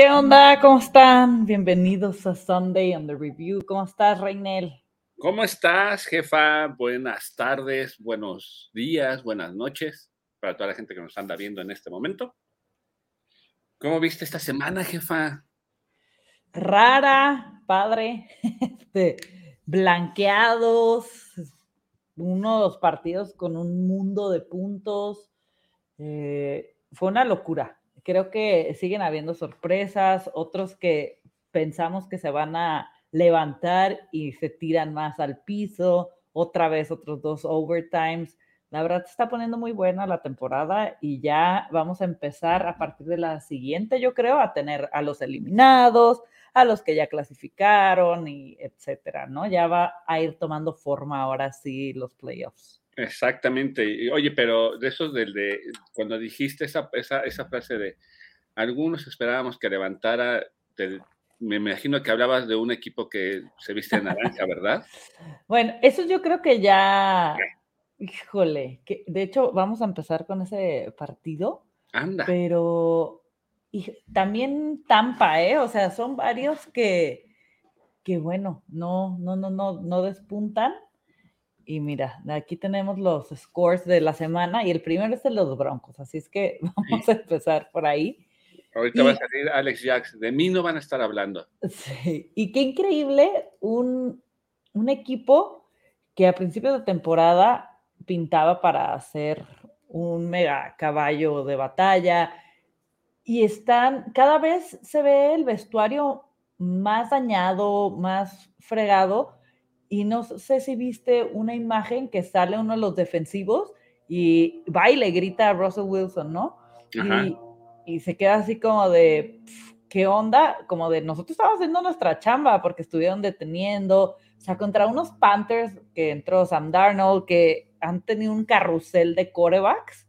¿Qué onda? ¿Cómo están? Bienvenidos a Sunday on the Review. ¿Cómo estás, Reinel? ¿Cómo estás, jefa? Buenas tardes, buenos días, buenas noches para toda la gente que nos anda viendo en este momento. ¿Cómo viste esta semana, jefa? Rara, padre, este, blanqueados, unos partidos con un mundo de puntos. Eh, fue una locura creo que siguen habiendo sorpresas, otros que pensamos que se van a levantar y se tiran más al piso, otra vez otros dos overtimes. La verdad se está poniendo muy buena la temporada y ya vamos a empezar a partir de la siguiente, yo creo, a tener a los eliminados, a los que ya clasificaron y etcétera, ¿no? Ya va a ir tomando forma ahora sí los playoffs. Exactamente. Oye, pero de esos del de cuando dijiste esa, esa, esa frase de algunos esperábamos que levantara, me imagino que hablabas de un equipo que se viste en naranja, ¿verdad? bueno, eso yo creo que ya, híjole, que de hecho vamos a empezar con ese partido. Anda. Pero y también Tampa, ¿eh? O sea, son varios que, que bueno, no, no, no, no, no despuntan y mira, aquí tenemos los scores de la semana y el primero es de los Broncos, así es que vamos a empezar por ahí. Ahorita va a salir Alex Jacks, de mí no van a estar hablando. Sí, y qué increíble un, un equipo que a principios de temporada pintaba para ser un mega caballo de batalla y están, cada vez se ve el vestuario más dañado, más fregado, y no sé si viste una imagen que sale uno de los defensivos y va y le grita a Russell Wilson, ¿no? Y, se queda así como de, ¿qué onda? Como de, nosotros estamos haciendo nuestra chamba porque estuvieron deteniendo, o sea, contra unos Panthers que entró Sam Darnold, que han tenido un carrusel de corebacks,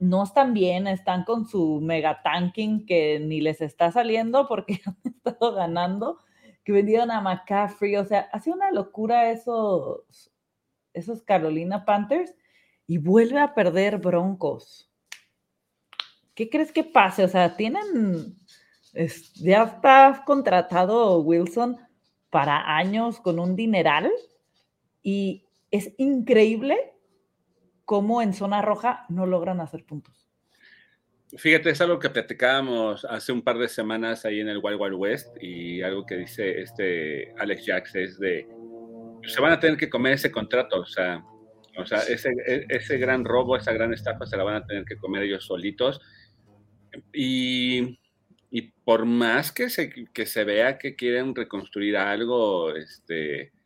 no están bien, están con su mega tanking que ni les está saliendo porque han estado ganando que vendieron a McCaffrey, o sea, ha una locura esos, esos Carolina Panthers y vuelve a perder Broncos. ¿Qué crees que pase? O sea, tienen, ya está contratado Wilson para años con un dineral y es increíble cómo en zona roja no logran hacer puntos. Fíjate, es algo que platicábamos hace un par de semanas ahí en el Wild Wild West y algo que dice este Alex Jacks es de, se van a tener que comer ese contrato, o sea, o sea ese, e, ese gran robo, esa gran estafa se la van a tener que comer ellos solitos. Y, y por más que se, que se vea que quieren reconstruir algo, este, pues,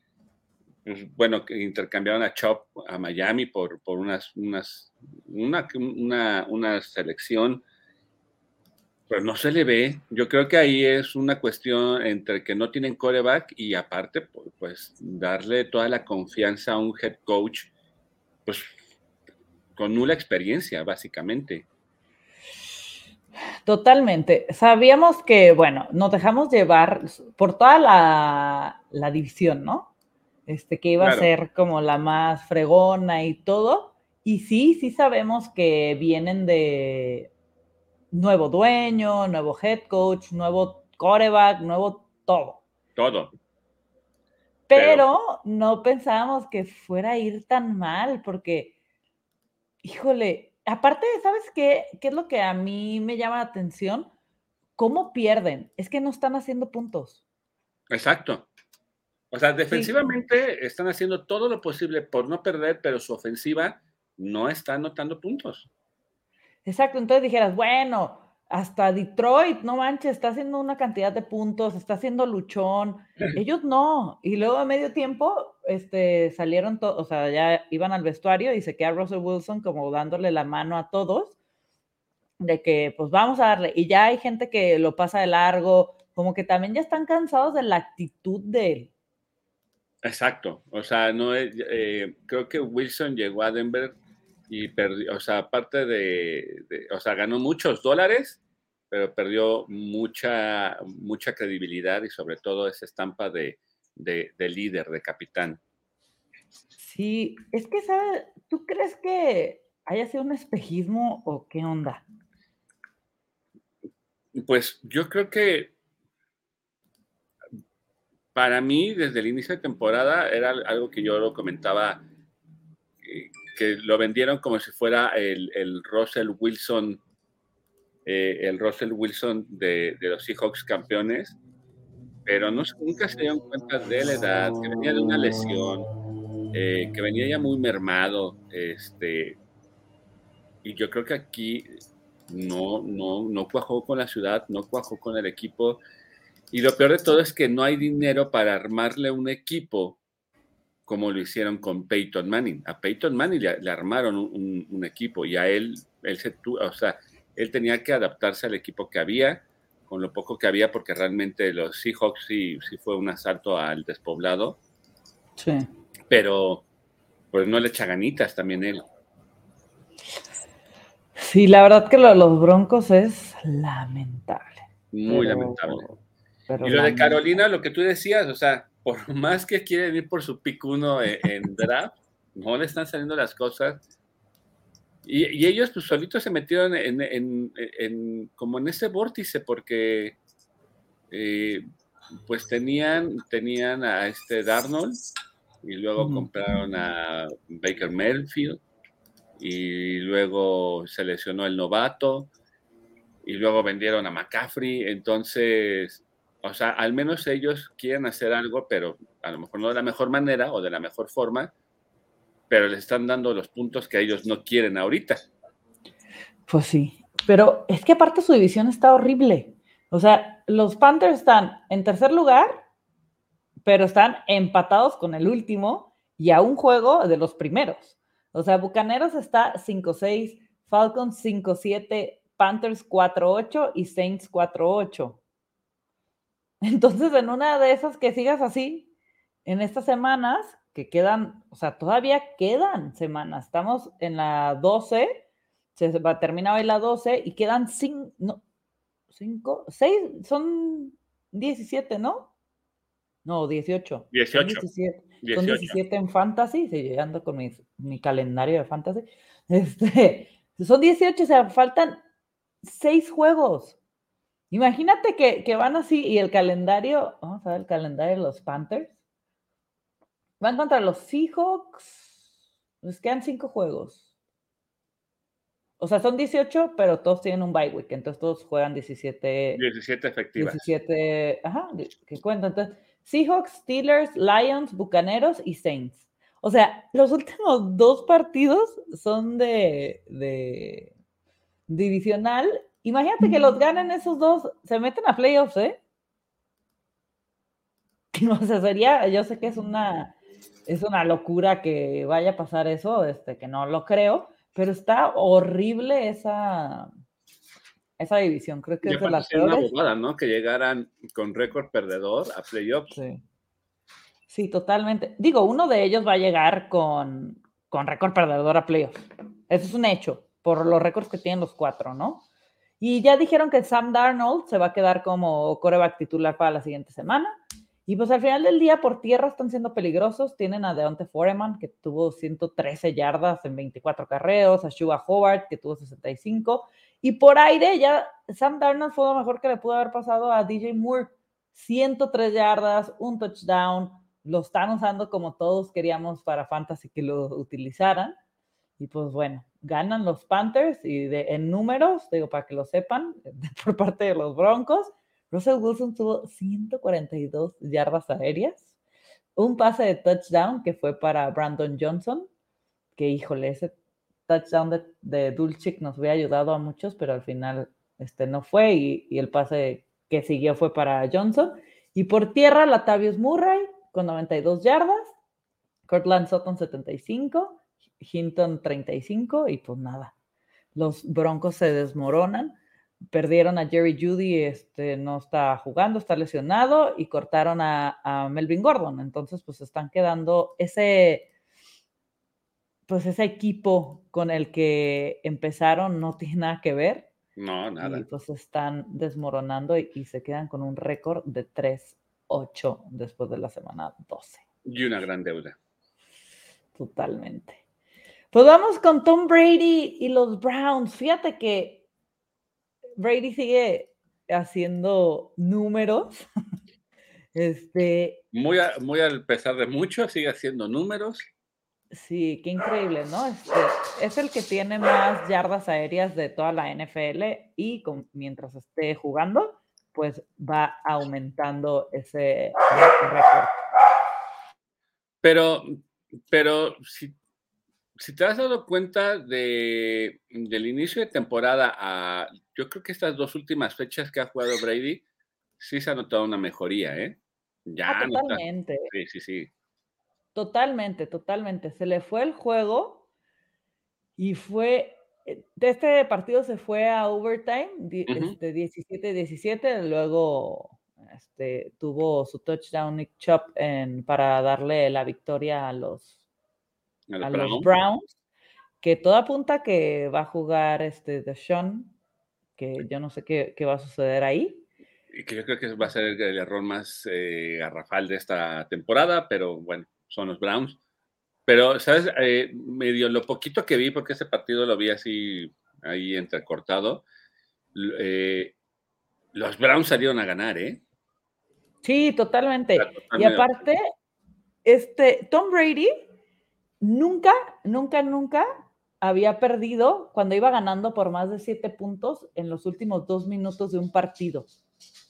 bueno, que intercambiaron a Chop a Miami por, por unas, unas, una, una, selección, pero no se le ve. Yo creo que ahí es una cuestión entre que no tienen coreback y aparte, pues, darle toda la confianza a un head coach, pues, con nula experiencia, básicamente. Totalmente. Sabíamos que, bueno, nos dejamos llevar por toda la, la división, ¿no? Este, que iba a ser como la más fregona y todo. Y sí, sí sabemos que vienen de nuevo dueño, nuevo head coach, nuevo coreback, nuevo todo. Todo. Pero, no pensábamos que fuera a ir tan mal, porque, híjole, aparte, ¿sabes qué? ¿Qué es lo que a mí me llama la atención? ¿Cómo pierden? Es que no están haciendo puntos. Exacto. O sea, defensivamente están haciendo todo lo posible por no perder, pero su ofensiva no está anotando puntos. Exacto, entonces dijeras, bueno, hasta Detroit, no manches, está haciendo una cantidad de puntos, está haciendo luchón. Ellos no. Y luego a medio tiempo este, salieron todos, o sea, ya iban al vestuario y se queda Russell Wilson como dándole la mano a todos de que pues vamos a darle. Y ya hay gente que lo pasa de largo, como que también ya están cansados de la actitud de él. Exacto, o sea, no eh, creo que Wilson llegó a Denver y perdió, o sea, aparte de, o sea, ganó muchos dólares, pero perdió mucha, mucha credibilidad y sobre todo esa estampa de, de, líder, de capitán. Sí, es que, ¿sabes? ¿Tú crees que haya sido un espejismo o qué onda? Pues yo creo que para mí, desde el inicio de temporada, era algo que yo lo comentaba, eh, que lo vendieron como si fuera el, Russell Wilson, eh, el Russell Wilson de, los Seahawks campeones, pero no, nunca se dieron cuenta de la edad, que venía de una lesión, eh, que venía ya muy mermado, este, y yo creo que aquí no, no, no cuajó con la ciudad, no cuajó con el equipo, y lo peor de todo es que no hay dinero para armarle un equipo como lo hicieron con Peyton Manning. A Peyton Manning le, armaron un, equipo y a él, él se, o sea, él tenía que adaptarse al equipo que había, con lo poco que había, porque realmente los Seahawks sí, sí fue un asalto al despoblado. Sí. Pero pues no le echa ganitas también él. Sí, la verdad que lo de los Broncos es lamentable. Muy lamentable y lo de Carolina, lo que tú decías, o sea, por más que quieren ir por su pick uno en, draft, no le están saliendo las cosas. Y, ellos pues solitos se metieron en, como en ese vórtice porque eh, pues tenían, tenían a este Darnold y luego compraron a Baker Mayfield y luego se lesionó el novato y luego vendieron a McCaffrey. Entonces, o sea, al menos ellos quieren hacer algo, pero a lo mejor no de la mejor manera o de la mejor forma, pero les están dando los puntos que ellos no quieren ahorita. Pues sí, pero es que aparte su división está horrible. O sea, los Panthers están en tercer lugar, pero están empatados con el último y a un juego de los primeros. O sea, Bucaneros está 5-6, Falcons 5-7, Panthers 4-8 y Saints 4-8. Entonces, en una de esas que sigas así, en estas semanas, que quedan, o sea, todavía quedan semanas, estamos en la 12, se va a terminar hoy la 12 y quedan 5, no, 5, 6, son 17, ¿no? No, 18. 18. Son 17, Son 17 en fantasy, sí, yo ando con mi, mi, calendario de fantasy. Este, son 18, o sea, faltan 6 juegos. Imagínate que, van así y el calendario, vamos a ver el calendario de los Panthers. Van contra los Seahawks. Les quedan cinco juegos. O sea, son 18, pero todos tienen un bye week. Entonces todos juegan 17. 17 efectivas. 17, ajá, que cuentan. Entonces, Seahawks, Steelers, Lions, Bucaneros y Saints. O sea, los últimos dos partidos son de, de divisional Imagínate que los ganen esos dos, se meten a playoffs, ¿eh? No sé, sería, yo sé que es una, es una locura que vaya a pasar eso, este, que no lo creo, pero está horrible esa, esa división. Creo que es de las peores. Una ¿no? Que llegaran con récord perdedor a playoffs. Sí. sí, totalmente. Digo, uno de ellos va a llegar con, con récord perdedor a playoffs. Eso es un hecho, por los récords que tienen los cuatro, ¿no? Y ya dijeron que Sam Darnold se va a quedar como coreback titular para la siguiente semana. Y pues al final del día por tierra están siendo peligrosos. Tienen a Deonte Foreman, que tuvo 113 yardas en 24 carreos, a Shuba Howard, que tuvo 65. Y por aire ya Sam Darnold fue lo mejor que le pudo haber pasado a DJ Moore. 103 yardas, un touchdown. Lo están usando como todos queríamos para Fantasy que lo utilizaran. Y pues bueno, ganan los Panthers y de, en números, digo, para que lo sepan, por parte de los Broncos, Russell Wilson tuvo 142 yardas aéreas, un pase de touchdown que fue para Brandon Johnson, que híjole, ese touchdown de, de Dulcich nos había ayudado a muchos, pero al final este no fue y, y, el pase que siguió fue para Johnson. Y por tierra, Latavius Murray con 92 yardas, Cortland Sutton 75, Hinton 35 y pues nada, los Broncos se desmoronan. Perdieron a Jerry Judy, este, no está jugando, está lesionado y cortaron a, Melvin Gordon. Entonces, pues están quedando ese, pues ese equipo con el que empezaron no tiene nada que ver. No, nada. Y pues están desmoronando y, y se quedan con un récord de 3-8 después de la semana 12. Y una gran deuda. Totalmente. Pues vamos con Tom Brady y los Browns. Fíjate que Brady sigue haciendo números. Este. Muy, muy al pesar de mucho, sigue haciendo números. Sí, qué increíble, ¿no? Este, es el que tiene más yardas aéreas de toda la NFL y mientras esté jugando, pues va aumentando ese récord. Pero, pero si, si, te has dado cuenta de, del inicio de temporada a, yo creo que estas dos últimas fechas que ha jugado Brady, sí se ha notado una mejoría, ¿eh? Ya, ah, totalmente. sí, sí, sí. Totalmente, totalmente. Se le fue el juego y fue, eh, de este partido se fue a overtime, este, 17-17, luego este, tuvo su touchdown Nick Chop en, para darle la victoria a los, a los Browns, que todo apunta que va a jugar este Sean, que yo no sé qué, qué va a suceder ahí. Y que yo creo que va a ser el error más eh, garrafal de esta temporada, pero bueno, son los Browns. Pero, ¿sabes? Eh, medio lo poquito que vi, porque ese partido lo vi así ahí entrecortado, eh, los Browns salieron a ganar, ¿eh? Sí, totalmente. Y aparte, este, Tom Brady nunca, nunca, nunca había perdido cuando iba ganando por más de siete puntos en los últimos dos minutos de un partido,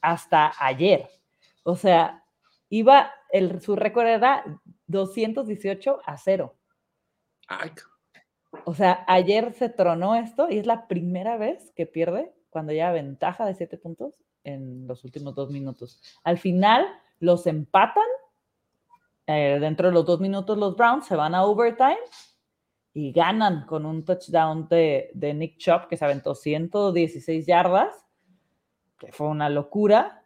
hasta ayer. O sea, iba, el, su récord era 218 a 0. O sea, ayer se tronó esto y es la primera vez que pierde cuando ya ventaja de 7 puntos en los últimos dos minutos. Al final los empatan. Eh, dentro de los dos minutos los Browns se van a overtime y ganan con un touchdown de, Nick Chop que se aventó 116 yardas, que fue una locura.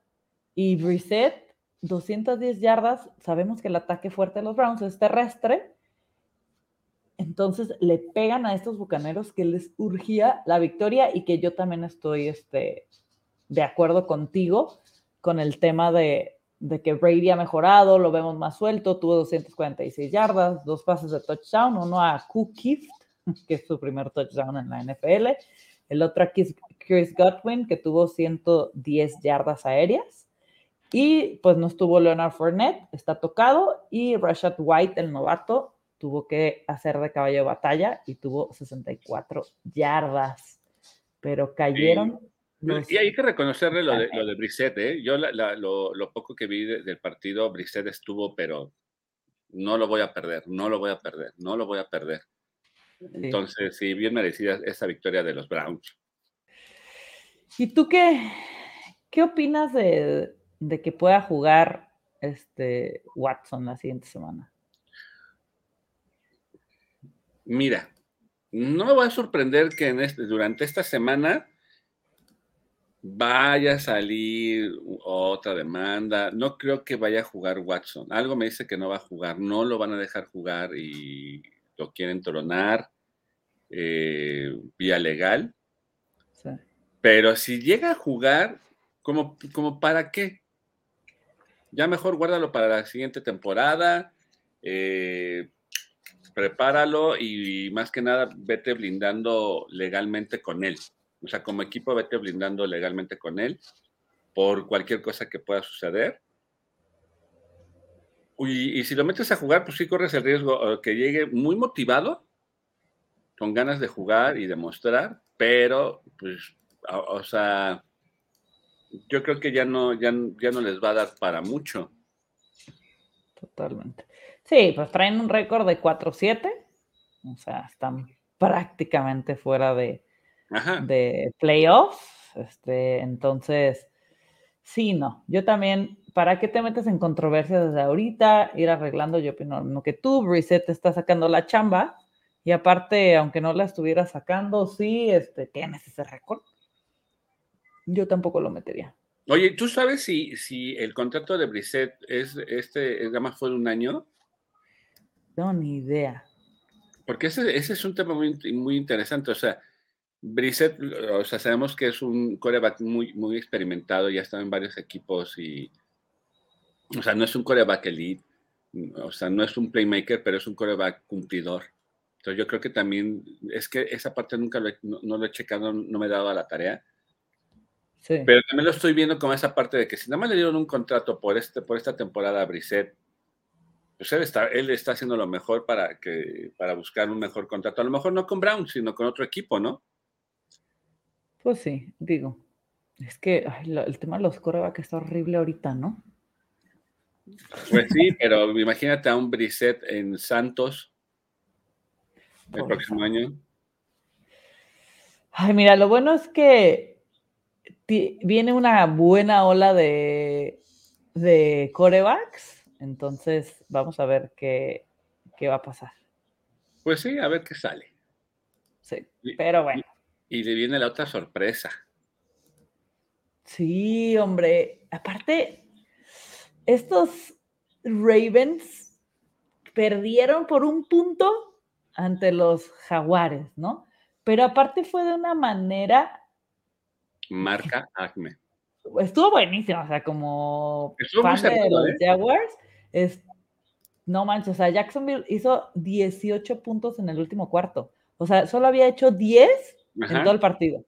Y Brissett 210 yardas, sabemos que el ataque fuerte de los Browns es terrestre, entonces le pegan a estos bucaneros que les urgía la victoria y que yo también estoy este, de acuerdo contigo con el tema de, que Brady ha mejorado, lo vemos más suelto, tuvo 246 yardas, dos pases de touchdown, uno a Cook que es su primer touchdown en la NFL, el otro a Chris Godwin, que tuvo 110 yardas aéreas y pues no estuvo Leonard Fournette, está tocado, y Rashad White, el novato, tuvo que hacer de caballo de batalla y tuvo 64 yardas. Pero cayeron. Y hay que reconocerle lo de, lo de Brissett, ¿eh? Yo lo, poco que vi del partido, Brissett estuvo, pero no lo voy a perder, no lo voy a perder, no lo voy a perder. Entonces, sí, bien merecida esa victoria de los Browns. ¿Y tú qué, qué opinas de, de que pueda jugar este Watson la siguiente semana? Mira, no me va a sorprender que en este, durante esta semana vaya a salir otra demanda. No creo que vaya a jugar Watson. Algo me dice que no va a jugar. No lo van a dejar jugar y lo quieren tronar eh, vía legal. Pero si llega a jugar, ¿como, como para qué? ya mejor guárdalo para la siguiente temporada, eh, prepáralo y más que nada vete blindando legalmente con él. O sea, como equipo vete blindando legalmente con él por cualquier cosa que pueda suceder. Y, si lo metes a jugar, pues sí corres el riesgo que llegue muy motivado, con ganas de jugar y demostrar, pero pues, o sea, yo creo que ya no, ya, ya no les va a dar para mucho. Totalmente. Sí, pues traen un récord de 4-7, o sea, están prácticamente fuera de, de playoffs. Este, entonces, sí, no. Yo también, ¿para qué te metes en controversia desde ahorita? Ir arreglando, yo opino no que tú, Reset, está sacando la chamba. Y aparte, aunque no la estuviera sacando, sí, este, tienes ese récord yo tampoco lo metería. Oye, ¿tú sabes si, si el contrato de Brissett es este, es más fue de un año? No, ni idea. Porque ese, ese es un tema muy, muy interesante. O sea, Brissett, o sea, sabemos que es un coreback muy, muy experimentado, ya está en varios equipos y, o sea, no es un coreback elite, o sea, no es un playmaker, pero es un coreback cumplidor. Entonces yo creo que también, es que esa parte nunca lo no, lo he checado, no me he dado a la tarea, Pero también lo estoy viendo como esa parte de que si nada más le dieron un contrato por, este, por esta temporada a Brissett, pues él está, él está haciendo lo mejor para, que, para buscar un mejor contrato. A lo mejor no con Brown, sino con otro equipo, ¿no? Pues sí, digo. Es que el tema de los corebacks está horrible ahorita, ¿no? Pues sí, pero imagínate a un Brissett en Santos el próximo año. Ay, mira, lo bueno es que viene una buena ola de, de corebacks, entonces vamos a ver qué, qué va a pasar. Pues sí, a ver qué sale. Sí, pero bueno. Y, le viene la otra sorpresa. Sí, hombre. Aparte, estos Ravens perdieron por un punto ante los Jaguares, ¿no? Pero aparte fue de una manera. Marca Acme. Estuvo buenísimo, o sea, como fan de los ¿eh? Jaguars, es, no manches, o sea, Jacksonville hizo 18 puntos en el último cuarto. O sea, solo había hecho 10 en todo el partido.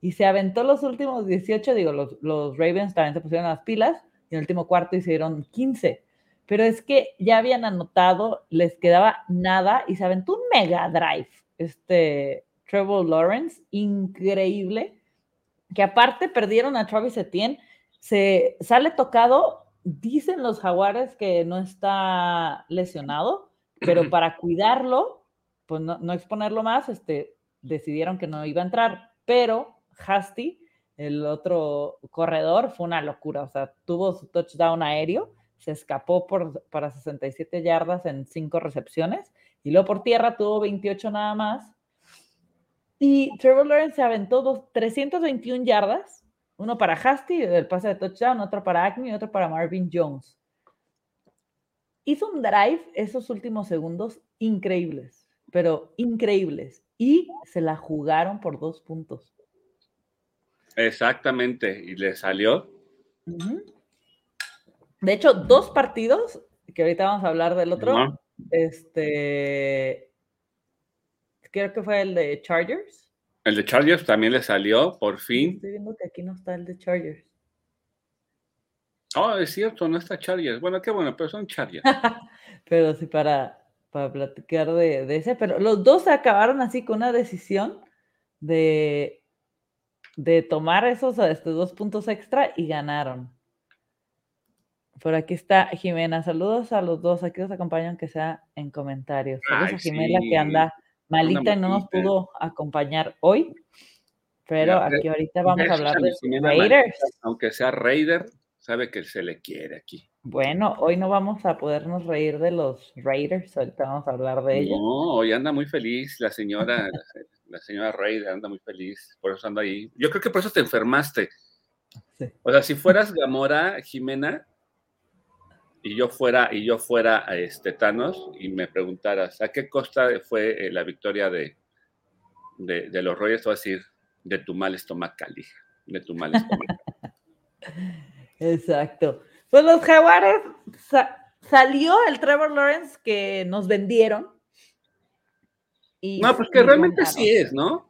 Y se aventó los últimos 18, digo, los, los Ravens también se pusieron las pilas, y en el último cuarto hicieron 15. Pero es que ya habían anotado, les quedaba nada y se aventó un mega drive. Este Trevor Lawrence, increíble, que aparte perdieron a Travis Etienne, se sale tocado, dicen los jaguares que no está lesionado, pero para cuidarlo, pues no, exponerlo más, este, decidieron que no iba a entrar, pero Hasty, el otro corredor, fue una locura, o sea, tuvo su touchdown aéreo, se escapó por, para 67 yardas en cinco recepciones, y luego por tierra tuvo 28 nada más, y Trevor Lawrence se aventó dos, 321 yardas, uno para Hasty, del pase de touchdown, otro para Acme y otro para Marvin Jones. Hizo un drive esos últimos segundos increíbles, pero increíbles. Y se la jugaron por dos puntos. Exactamente, y le salió. De hecho, dos partidos, que ahorita vamos a hablar del otro, este, creo que fue el de Chargers. El de Chargers también le salió, por fin. Estoy viendo que aquí no está el de Chargers. Oh, es cierto, no está Chargers. Bueno, qué bueno, pero son Chargers. pero sí, para, para platicar de, ese, pero los dos acabaron así con una decisión de, de tomar esos este, dos puntos extra y ganaron. Por aquí está Jimena. Saludos a los dos. Aquí nos acompañan que sea en comentarios. Saludos a Jimena que anda Malita no nos pudo acompañar hoy, pero aquí ahorita vamos a hablar de Raiders. aunque sea Raider, sabe que se le quiere aquí. Bueno, hoy no vamos a podernos reír de los Raiders, ahorita vamos a hablar de ellos. No, hoy anda muy feliz la señora, la, señora Raider anda muy feliz, por eso anda ahí. Yo creo que por eso te enfermaste. O sea, si fueras Gamora, Jimena, y yo fuera y yo fuera este Thanos y me preguntaras a qué costa fue eh, la victoria de, de, los Royals, te voy a decir de tu mal estomacal, hija, de tu mal estomacal. Exacto. Pues los Jaguares salió el Trevor Lawrence que nos vendieron. Y no, pues que realmente sí es, ¿no?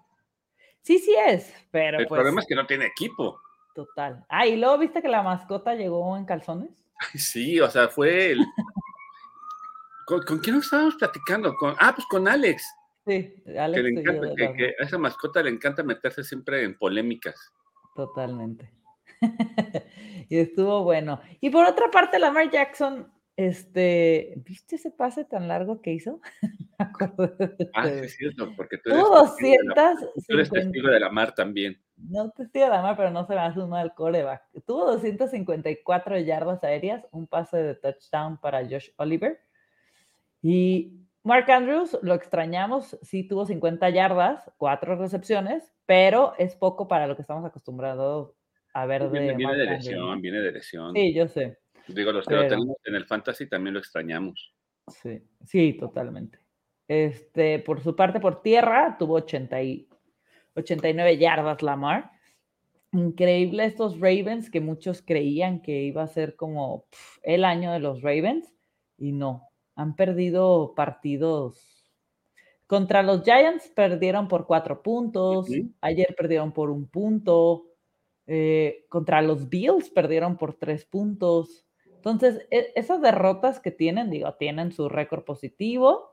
Sí, sí es, pero el pues problema es que no tiene equipo. Total. Ah, y luego viste que la mascota llegó en calzones. Sí, o sea, fue el... ¿Con, quién estábamos platicando? Con... Ah, pues con Alex. Sí, Alex. Que, a esa mascota le encanta meterse siempre en polémicas. Totalmente. y estuvo bueno. Y por otra parte, Lamar Jackson, este, ¿viste ese pase tan largo que hizo? ah, sí, es cierto, porque tú eres, 200, tú eres testigo de Lamar también no te estoy de pero no se me hace un mal coreback. Tuvo 254 yardas aéreas, un pase de touchdown para Josh Oliver. Y Mark Andrews, lo extrañamos, sí tuvo 50 yardas, cuatro recepciones, pero es poco para lo que estamos acostumbrados a ver de Viene de lesión, viene de lesión. Sí, yo sé. Digo, los que lo tenemos en el fantasy también lo extrañamos. Sí, sí, totalmente. Este, por su parte, por tierra, tuvo 80 y 89 yardas Lamar. Increíble estos Ravens que muchos creían que iba a ser como el año de los Ravens y no, han perdido partidos. Contra los Giants perdieron por cuatro puntos, ayer perdieron por un punto. Eh, contra los Bills perdieron por tres puntos. Entonces, e, esas derrotas que tienen, digo, tienen su récord positivo,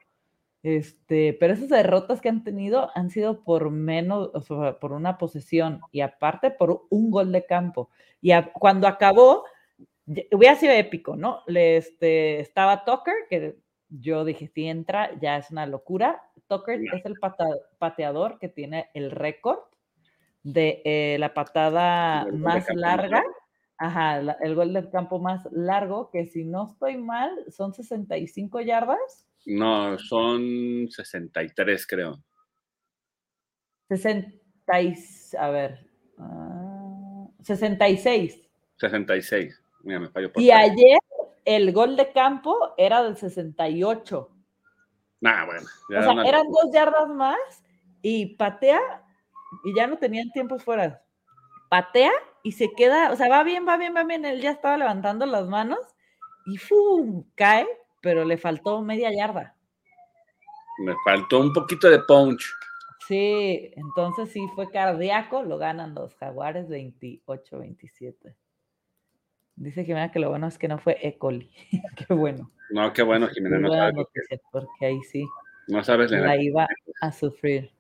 este, pero esas derrotas que han tenido han sido por menos, o sea, por una posesión y aparte por un gol de campo. Y cuando acabó, hubiera sido épico, ¿no? Le, este, estaba Tucker, que yo dije, si entra, ya es una locura. Tucker es el pateador que tiene el récord de eh, la patada más larga. Ajá, el gol del campo más largo, que si no estoy mal, son 65 yardas. No, son 63, creo. 60, a ver, 66. Ah, 66. Mira, me fallo por y ayer el gol de campo era del 68. Nah, bueno. o sea, eran dos yardas más y patea y ya no tenían tiempo fuera. Patea y se queda, o sea, va bien, va bien, va bien. Él ya estaba levantando las manos y ¡fum! cae pero le faltó media yarda. Me faltó un poquito de punch. Sí, entonces sí fue cardíaco, lo ganan los Jaguares 28-27. Dice Jimena que lo bueno es que no fue E. coli. qué bueno. No, qué bueno, Jimena. No sabes porque ahí sí. No sabes la iba a sufrir.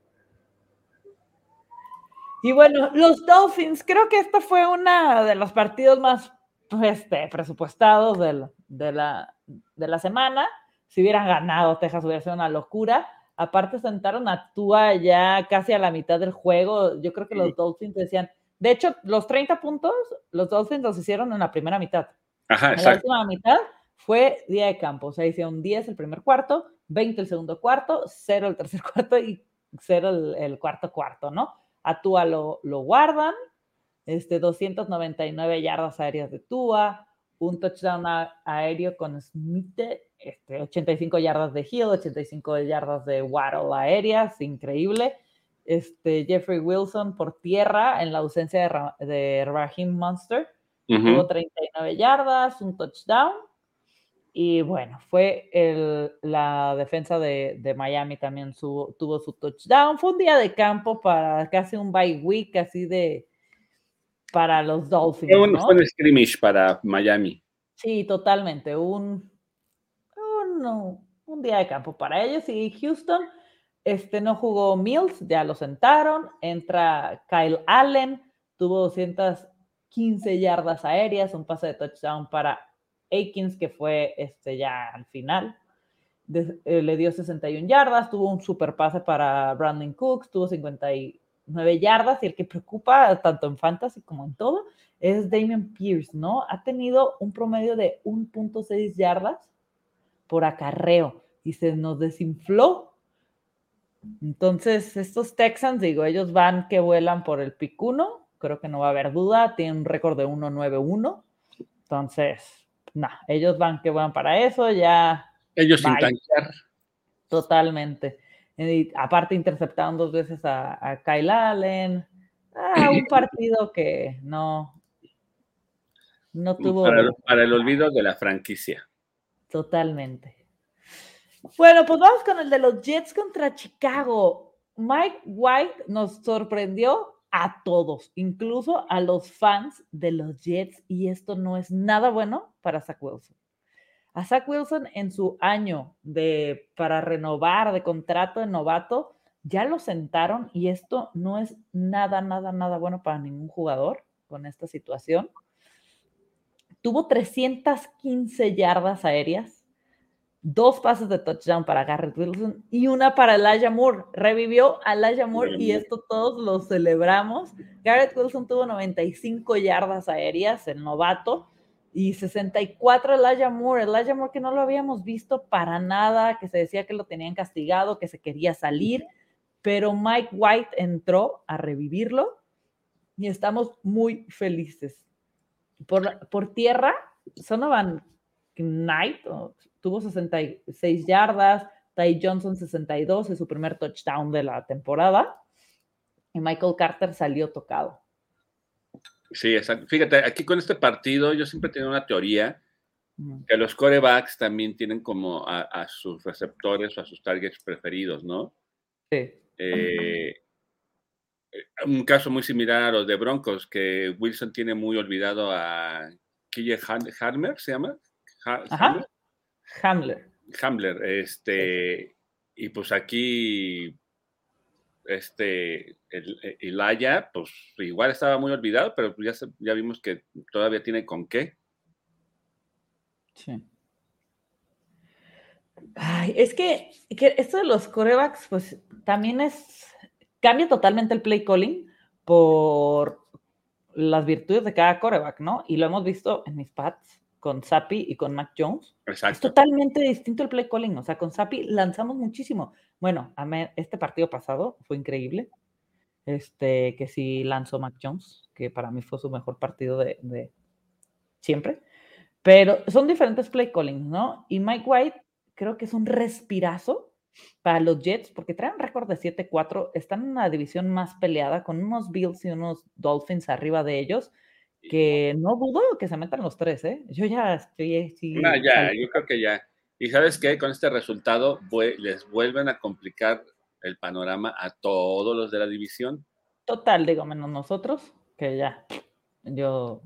Y bueno, los Dolphins, creo que esta fue una de los partidos más este, presupuestados de la, de la semana. Si hubieran ganado, Texas hubiera sido una locura. Aparte, sentaron a Tua ya casi a la mitad del juego. Yo creo que los Dolphins decían, de hecho, los 30 puntos, los Dolphins los hicieron en la primera mitad. Ajá, en la última mitad fue día de campo. O sea, hicieron 10 el primer cuarto, 20 el segundo cuarto, 0 el tercer cuarto y 0 el, cuarto cuarto, ¿no? A Tua lo, lo guardan, este, 299 yardas aéreas de Tua, un touchdown aéreo con Smith, este, 85 yardas de Hill, 85 yardas de Waddle aéreas, increíble. Este, Jeffrey Wilson por tierra en la ausencia de, Raheem Monster, tuvo 39 yardas, un touchdown. Y bueno, fue el, la defensa de, de Miami también tuvo su touchdown. Fue un día de campo para casi un bye week, así de, para los Dolphins. Fue un, ¿no? un scrimmage para Miami. Sí, totalmente. Un, un, día de campo para ellos. Y Houston este, no jugó Mills, ya lo sentaron. Entra Kyle Allen, tuvo 215 yardas aéreas, un pase de touchdown para Aikens, que fue este, ya al final. Eh, le dio 61 yardas, tuvo un super pase para Brandon Cooks, tuvo 50 9 yardas y el que preocupa tanto en fantasy como en todo es Damien Pierce, ¿no? Ha tenido un promedio de 1.6 yardas por acarreo y se nos desinfló. Entonces, estos Texans, digo, ellos van que vuelan por el pick 1, creo que no va a haber duda, tienen un récord de 1-9-1. Entonces, no, ellos van que vuelan para eso, ya. Ellos sin tanquear. Totalmente aparte interceptaron dos veces a, Kyle Allen. Ah, un partido que no, no tuvo. Para el, olvido de la franquicia. Totalmente. Bueno, pues vamos con el de los Jets contra Chicago. Mike White nos sorprendió a todos, incluso a los fans de los Jets, y esto no es nada bueno para Zach Wilson. A Zach Wilson en su año de, para renovar de contrato de novato, ya lo sentaron y esto no es nada, nada, nada bueno para ningún jugador con esta situación. Tuvo 315 yardas aéreas, dos pases de touchdown para Garrett Wilson y una para Elijah Moore. Revivió a Elijah Moore y esto todos lo celebramos. Garrett Wilson tuvo 95 yardas aéreas, el novato, y 64 Elijah Moore, Elijah Moore que no lo habíamos visto para nada, que se decía que lo tenían castigado, que se quería salir, pero Mike White entró a revivirlo y estamos muy felices. Por, por tierra, Sonovan Knight tuvo 66 yardas, Ty Johnson 62 es su primer touchdown de la temporada y Michael Carter salió tocado. Sí, exacto. Fíjate, aquí con este partido yo siempre tengo una teoría que los corebacks también tienen como a, sus receptores o a sus targets preferidos, ¿no? Sí. Eh, un caso muy similar a los de Broncos, que Wilson tiene muy olvidado a Kille Hamler, ¿se llama? Ajá. Hamler. Hamler, este, y pues aquí, este, el, Ilaya, pues igual estaba muy olvidado, pero ya, ya vimos que todavía tiene con qué. Sí. Ay, es que, que esto de los corebacks, pues también es, cambia totalmente el play calling por las virtudes de cada coreback, ¿no? Y lo hemos visto en mis pads con Sapi y con Mac Jones. Exacto. Es totalmente distinto el play calling. O sea, con Sapi lanzamos muchísimo. Bueno, este partido pasado fue increíble. Este, que sí lanzó Mac Jones, que para mí fue su mejor partido de, de siempre. Pero son diferentes play calling, ¿no? Y Mike White creo que es un respirazo para los Jets, porque traen un récord de 7-4, están en una división más peleada con unos Bills y unos Dolphins arriba de ellos, que no dudo que se metan los tres, ¿eh? Yo ya estoy... no, ya, yo creo que ya. Y sabes qué, con este resultado les vuelven a complicar el panorama a todos los de la división. Total, digo, menos nosotros, que ya, yo...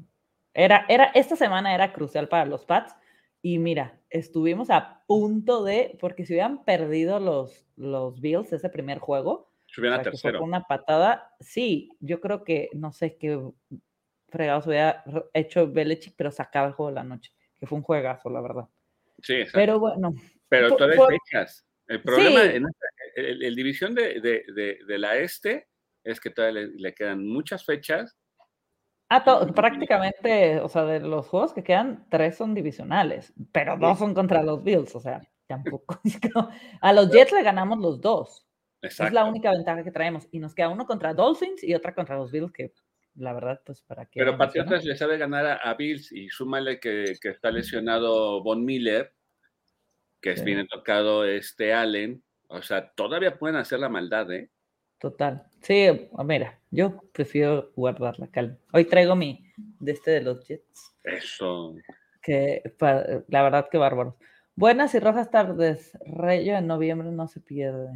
Era, era, esta semana era crucial para los Pats, y mira, estuvimos a punto de, porque si hubieran perdido los, los Bills ese primer juego, hubieran tercero. una patada, sí, yo creo que no sé qué fregados hubiera hecho Belichick, pero sacaba el juego de la noche, que fue un juegazo, la verdad. Sí, exacto. Pero bueno. Pero todavía hay fechas. El problema en el, división de, de, de, la este es que todavía le, le quedan muchas fechas Ah, prácticamente, o sea, de los juegos que quedan, tres son divisionales, pero dos son contra los Bills, o sea, tampoco. A los Jets le ganamos los dos. Es la única ventaja que traemos. Y nos queda uno contra Dolphins y otra contra los Bills, que la verdad, pues para qué. Pero Patriotas le sabe ganar a, Bills y súmale que, que, está lesionado Von Miller, que es viene tocado este Allen. O sea, todavía pueden hacer la maldad, ¿eh? Total. Sí, mira, yo prefiero guardar la calma. Hoy traigo mi de este de los Jets. Eso. Que la verdad que bárbaro. Buenas y rojas tardes. Rayo en noviembre no se pierde.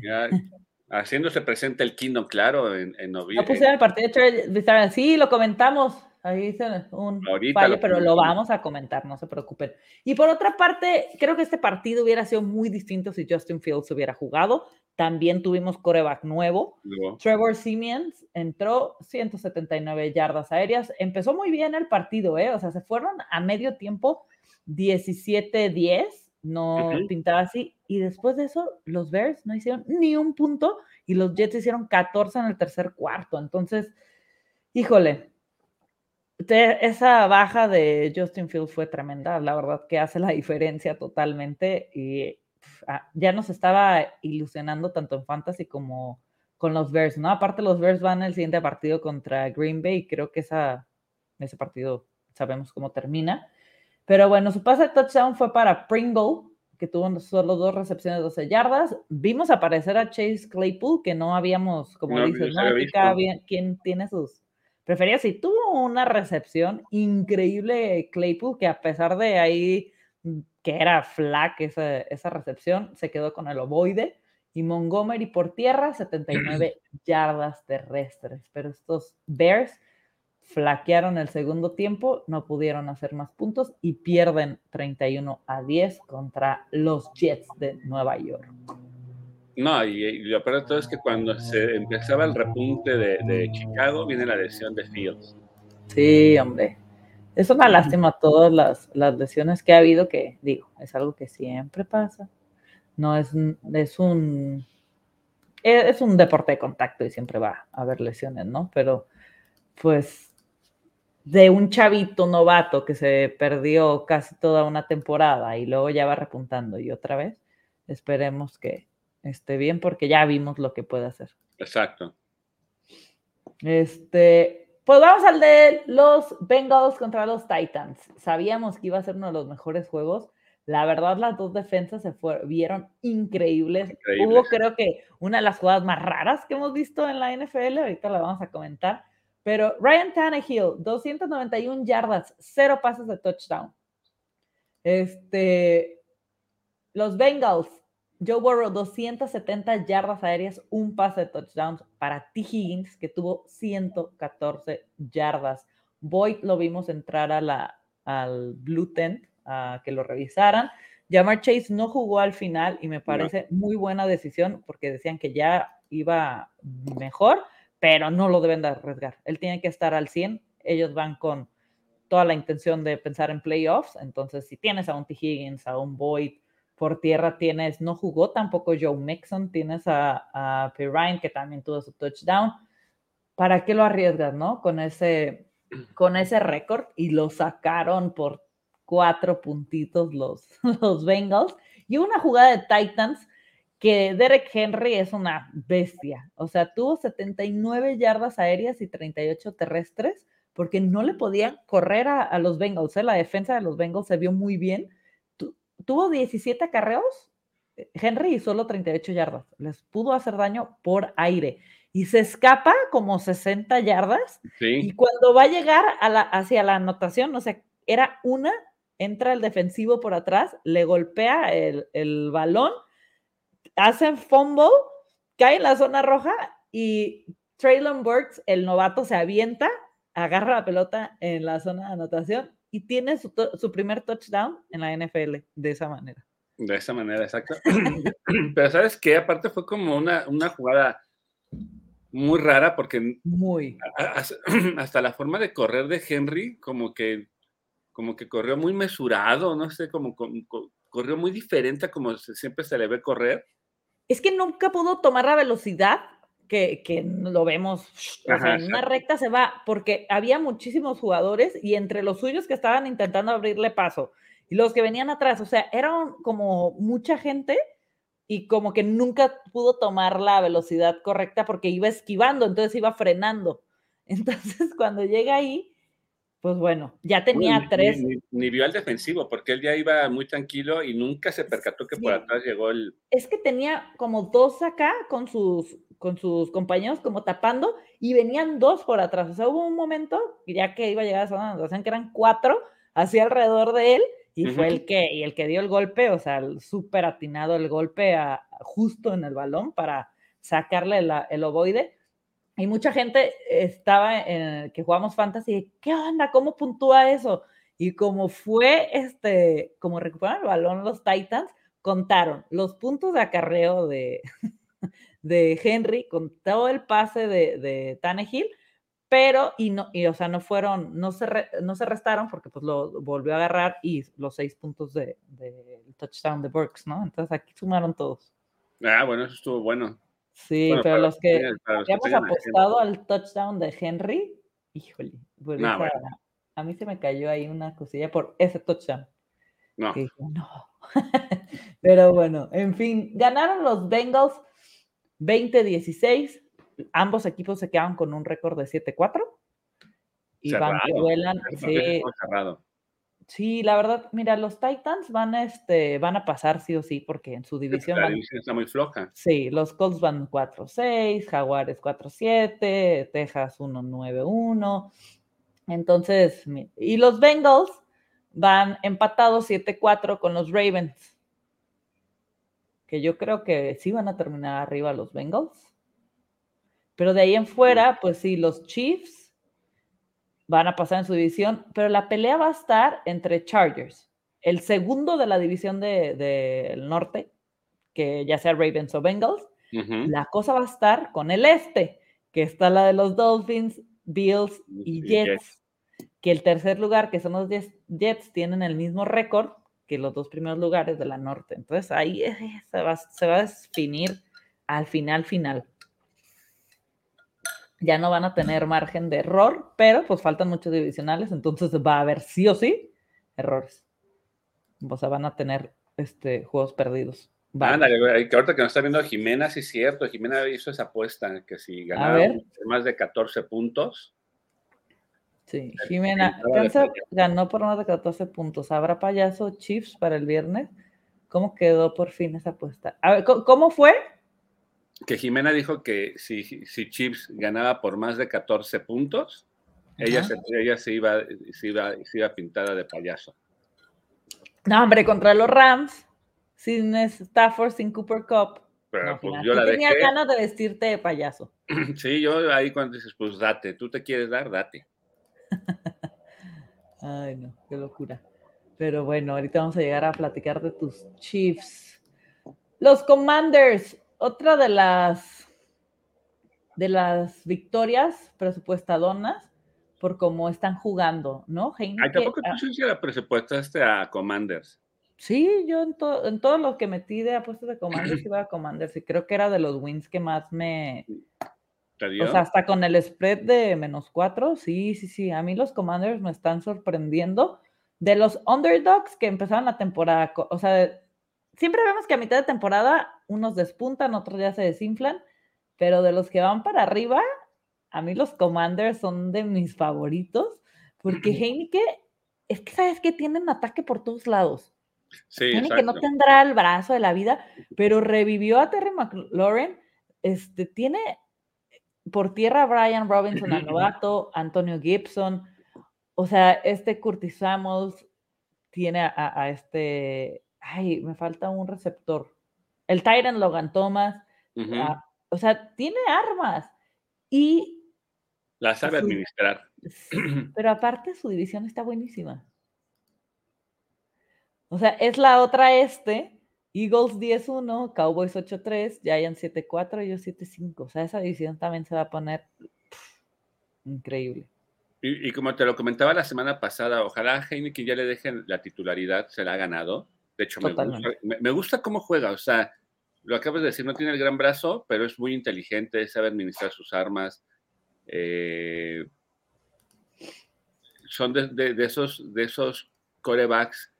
Haciéndose presente el Kingdom, claro, en, noviembre. No puse el partido de Sí, lo comentamos. Ahí hice un fallo, pero lo vamos a comentar, no se preocupen. Y por otra parte, creo que este partido hubiera sido muy distinto si Justin Fields hubiera jugado. También tuvimos coreback nuevo. Trevor Siemens entró 179 yardas aéreas. Empezó muy bien el partido, ¿eh? O sea, se fueron a medio tiempo 17-10, no pintaba así. Y después de eso, los Bears no hicieron ni un punto y los Jets hicieron 14 en el tercer cuarto. Entonces, híjole, esa baja de Justin Fields fue tremenda, la verdad que hace la diferencia totalmente y Ah, ya nos estaba ilusionando tanto en Fantasy como con los Bears, ¿no? Aparte los Bears van el siguiente partido contra Green Bay y creo que esa, ese partido sabemos cómo termina. Pero bueno, su pase de touchdown fue para Pringle, que tuvo solo dos recepciones de 12 yardas. Vimos aparecer a Chase Claypool, que no habíamos, como dices, ¿no? ¿Quién tiene sus preferías? Y tuvo una recepción increíble Claypool, que a pesar de ahí que era flack esa, esa recepción, se quedó con el ovoide. Y Montgomery por tierra, 79 yardas terrestres. Pero estos Bears flaquearon el segundo tiempo, no pudieron hacer más puntos y pierden 31 a 10 contra los Jets de Nueva York. No, y, lo peor de todo es que cuando se empezaba el repunte de, de Chicago, viene la lesión de Fields. Sí, hombre. Es una lástima todas las, las, lesiones que ha habido, que digo, es algo que siempre pasa. No es, es un e, es un deporte de contacto y siempre va a haber lesiones, ¿no? Pero pues de un chavito novato que se perdió casi toda una temporada y luego ya va repuntando y otra vez, esperemos que esté bien porque ya vimos lo que puede hacer. Exacto. Este, pues vamos al de los Bengals contra los Titans. Sabíamos que iba a ser uno de los mejores juegos. La verdad, las dos defensas se vieron increíbles. Hubo, creo que, una de las jugadas más raras que hemos visto en la NFL. Ahorita la vamos a comentar. Pero Ryan Tannehill, 291 yardas, cero pases de touchdown. Este, los Bengals, Joe Burrow 270 yardas aéreas, un pase de touchdown para T. Higgins, que tuvo 114 yardas. Boyd lo vimos entrar a la, al Blue Tent a que lo revisaran. Jamar Chase no jugó al final y me parece muy buena decisión porque decían que ya iba mejor, pero no lo deben de arriesgar. Él tiene que estar al 100. Ellos van con toda la intención de pensar en playoffs. Entonces, si tienes a un T. Higgins, a un Boyd, por tierra tienes, no jugó tampoco Joe Mixon, tienes a, a Pirine que también tuvo su touchdown. ¿Para qué lo arriesgas, no? Con ese, con ese récord y lo sacaron por cuatro puntitos los, los Bengals. Y una jugada de Titans que Derek Henry es una bestia. O sea, tuvo 79 yardas aéreas y 38 terrestres porque no le podían correr a, los Bengals. ¿eh? La defensa de los Bengals se vio muy bien tuvo 17 acarreos, Henry, y solo 38 yardas. Les pudo hacer daño por aire. Y se escapa como 60 yardas. Y cuando va a llegar a la, hacia la anotación, o sea, era una, entra el defensivo por atrás, le golpea el, el balón, hacen fumble, cae en la zona roja y Traylon Burks, el novato, se avienta, agarra la pelota en la zona de anotación y tiene su, primer touchdown en la NFL de esa manera. De esa manera, exacto. Pero sabes qué, aparte fue como una, una jugada muy rara porque muy. hasta la forma de correr de Henry como que como que corrió muy mesurado, no sé, como, corrió muy diferente a como siempre se le ve correr. Es que nunca pudo tomar la velocidad que, lo vemos, en una recta se va, porque había muchísimos jugadores y entre los suyos que estaban intentando abrirle paso y los que venían atrás, o sea, eran como mucha gente y como que nunca pudo tomar la velocidad correcta porque iba esquivando, entonces iba frenando. Entonces, cuando llega ahí, pues bueno, ya tenía tres. Ni, vio al defensivo, porque él ya iba muy tranquilo y nunca se percató que por atrás llegó el. Es que tenía como dos acá con sus con sus compañeros como tapando y venían dos por atrás. O sea, hubo un momento, ya que iba a llegar a esa anotación, que eran cuatro así alrededor de él y fue el que, y el que dio el golpe, o sea, súper atinado el golpe a, justo en el balón para sacarle el ovoide. Y mucha gente estaba que jugamos fantasy, ¿qué onda? ¿Cómo puntúa eso? Y como fue, este, como recuperaron el balón los Titans, contaron los puntos de acarreo de, de Henry con todo el pase de, de Tannehill, pero, y no, y, o sea, no fueron, no se, no se restaron porque pues lo volvió a agarrar y los seis puntos de, de touchdown de Burks, ¿no? Entonces aquí sumaron todos. Ah, bueno, eso estuvo bueno. Sí, pero los que habíamos apostado al touchdown de Henry, híjole, pues, a, mí se me cayó ahí una cosilla por ese touchdown. No. no. pero bueno, en fin, ganaron los Bengals 20-16, ambos equipos se quedan con un récord de 7-4. Y van vuelan. Sí, sí, la verdad, mira, los Titans van a, este, van a pasar sí o sí, porque en su división. La división está muy floja. Sí, los Colts van 4-6, Jaguares 4-7, Texas 1-9-1. Entonces, y los Bengals van empatados 7-4 con los Ravens que yo creo que sí van a terminar arriba los Bengals. Pero de ahí en fuera, pues sí, los Chiefs van a pasar en su división, pero la pelea va a estar entre Chargers, el segundo de la división del de, norte, que ya sea Ravens o Bengals. La cosa va a estar con el este, que está la de los Dolphins, Bills y Jets, que el tercer lugar, que son los Jets, tienen el mismo récord, que los dos primeros lugares de la norte. Entonces ahí eh, se va, se va a definir al final, final. Ya no van a tener margen de error, pero pues faltan muchos divisionales, entonces va a haber sí o sí errores. O sea, van a tener este, juegos perdidos. Ándale, que ahorita que nos está viendo Jimena, sí es cierto, Jimena hizo esa apuesta, que si ganaba más de 14 puntos, Sí, Jimena, ganó por más de 14 puntos. ¿Habrá payaso Chiefs para el viernes? ¿Cómo quedó por fin esa apuesta? A ver, ¿cómo fue? Que Jimena dijo que si, si Chiefs ganaba por más de 14 puntos, ella, se, ella se, iba, se, iba, se iba pintada de payaso. No, hombre, contra los Rams sin Stafford, sin Cooper Cup. Pero pues yo la tenía ganas de vestirte de payaso. Sí, yo ahí cuando dices, pues date, tú te quieres dar, date. Ay, no, qué locura. Pero bueno, ahorita vamos a llegar a platicar de tus Chiefs. Los Commanders, otra de las de las victorias presupuestadonas por cómo están jugando, ¿no? Ay, tampoco tú sí la presupuestaste a Commanders. Sí, yo en, en todo lo que metí de apuestas de Commanders iba a Commanders y creo que era de los wins que más me... O sea, hasta con el spread de menos cuatro, sí, sí, sí. A mí los Commanders me están sorprendiendo. De los underdogs que empezaron la temporada, o sea, siempre vemos que a mitad de temporada unos despuntan, otros ya se desinflan, pero de los que van para arriba, a mí los Commanders son de mis favoritos, porque Heineken, es que sabes que tienen ataque por todos lados. Sí, que no tendrá el brazo de la vida, pero revivió a Terry McLaurin. Este, tiene por tierra a Brian Robinson, al novato, Antonio Gibson. O sea, este Curtis Samuels tiene a, este. Ay, me falta un receptor. El Tyrant Logan Thomas. Ah, o sea, tiene armas. Y. La sabe administrar. Pero aparte, su división está buenísima. O sea, es la otra este. Eagles 10-1, Cowboys 8-3, Giants 7-4, ellos 7-5. O sea, esa división también se va a poner increíble. Y, como te lo comentaba la semana pasada, ojalá a Heineken ya le dejen la titularidad, se la ha ganado. De hecho, me gusta, me, gusta, cómo juega. O sea, lo acabas de decir, no tiene el gran brazo, pero es muy inteligente, sabe administrar sus armas. Eh, son de, esos, de esos corebacks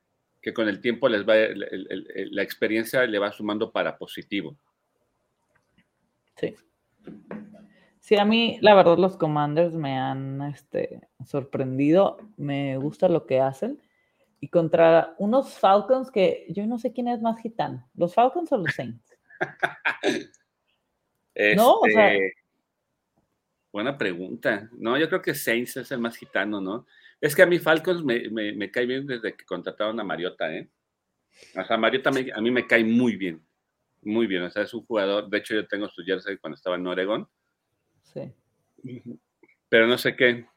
que con el tiempo les va, la experiencia le va sumando para positivo. Sí. Sí, a mí la verdad los Commanders me han este, sorprendido, me gusta lo que hacen. Y contra unos Falcons que yo no sé quién es más gitano, los Falcons o los Saints. no, o sea, este, buena pregunta. No, yo creo que Saints es el más gitano, ¿no? Es que a mí Falcons me, me, cae bien desde que contrataron a Mariota, ¿eh? O sea, Mariota a mí me cae muy bien, muy bien. O sea, es un jugador, de hecho yo tengo su jersey cuando estaba en Oregon. Sí. Pero no sé qué,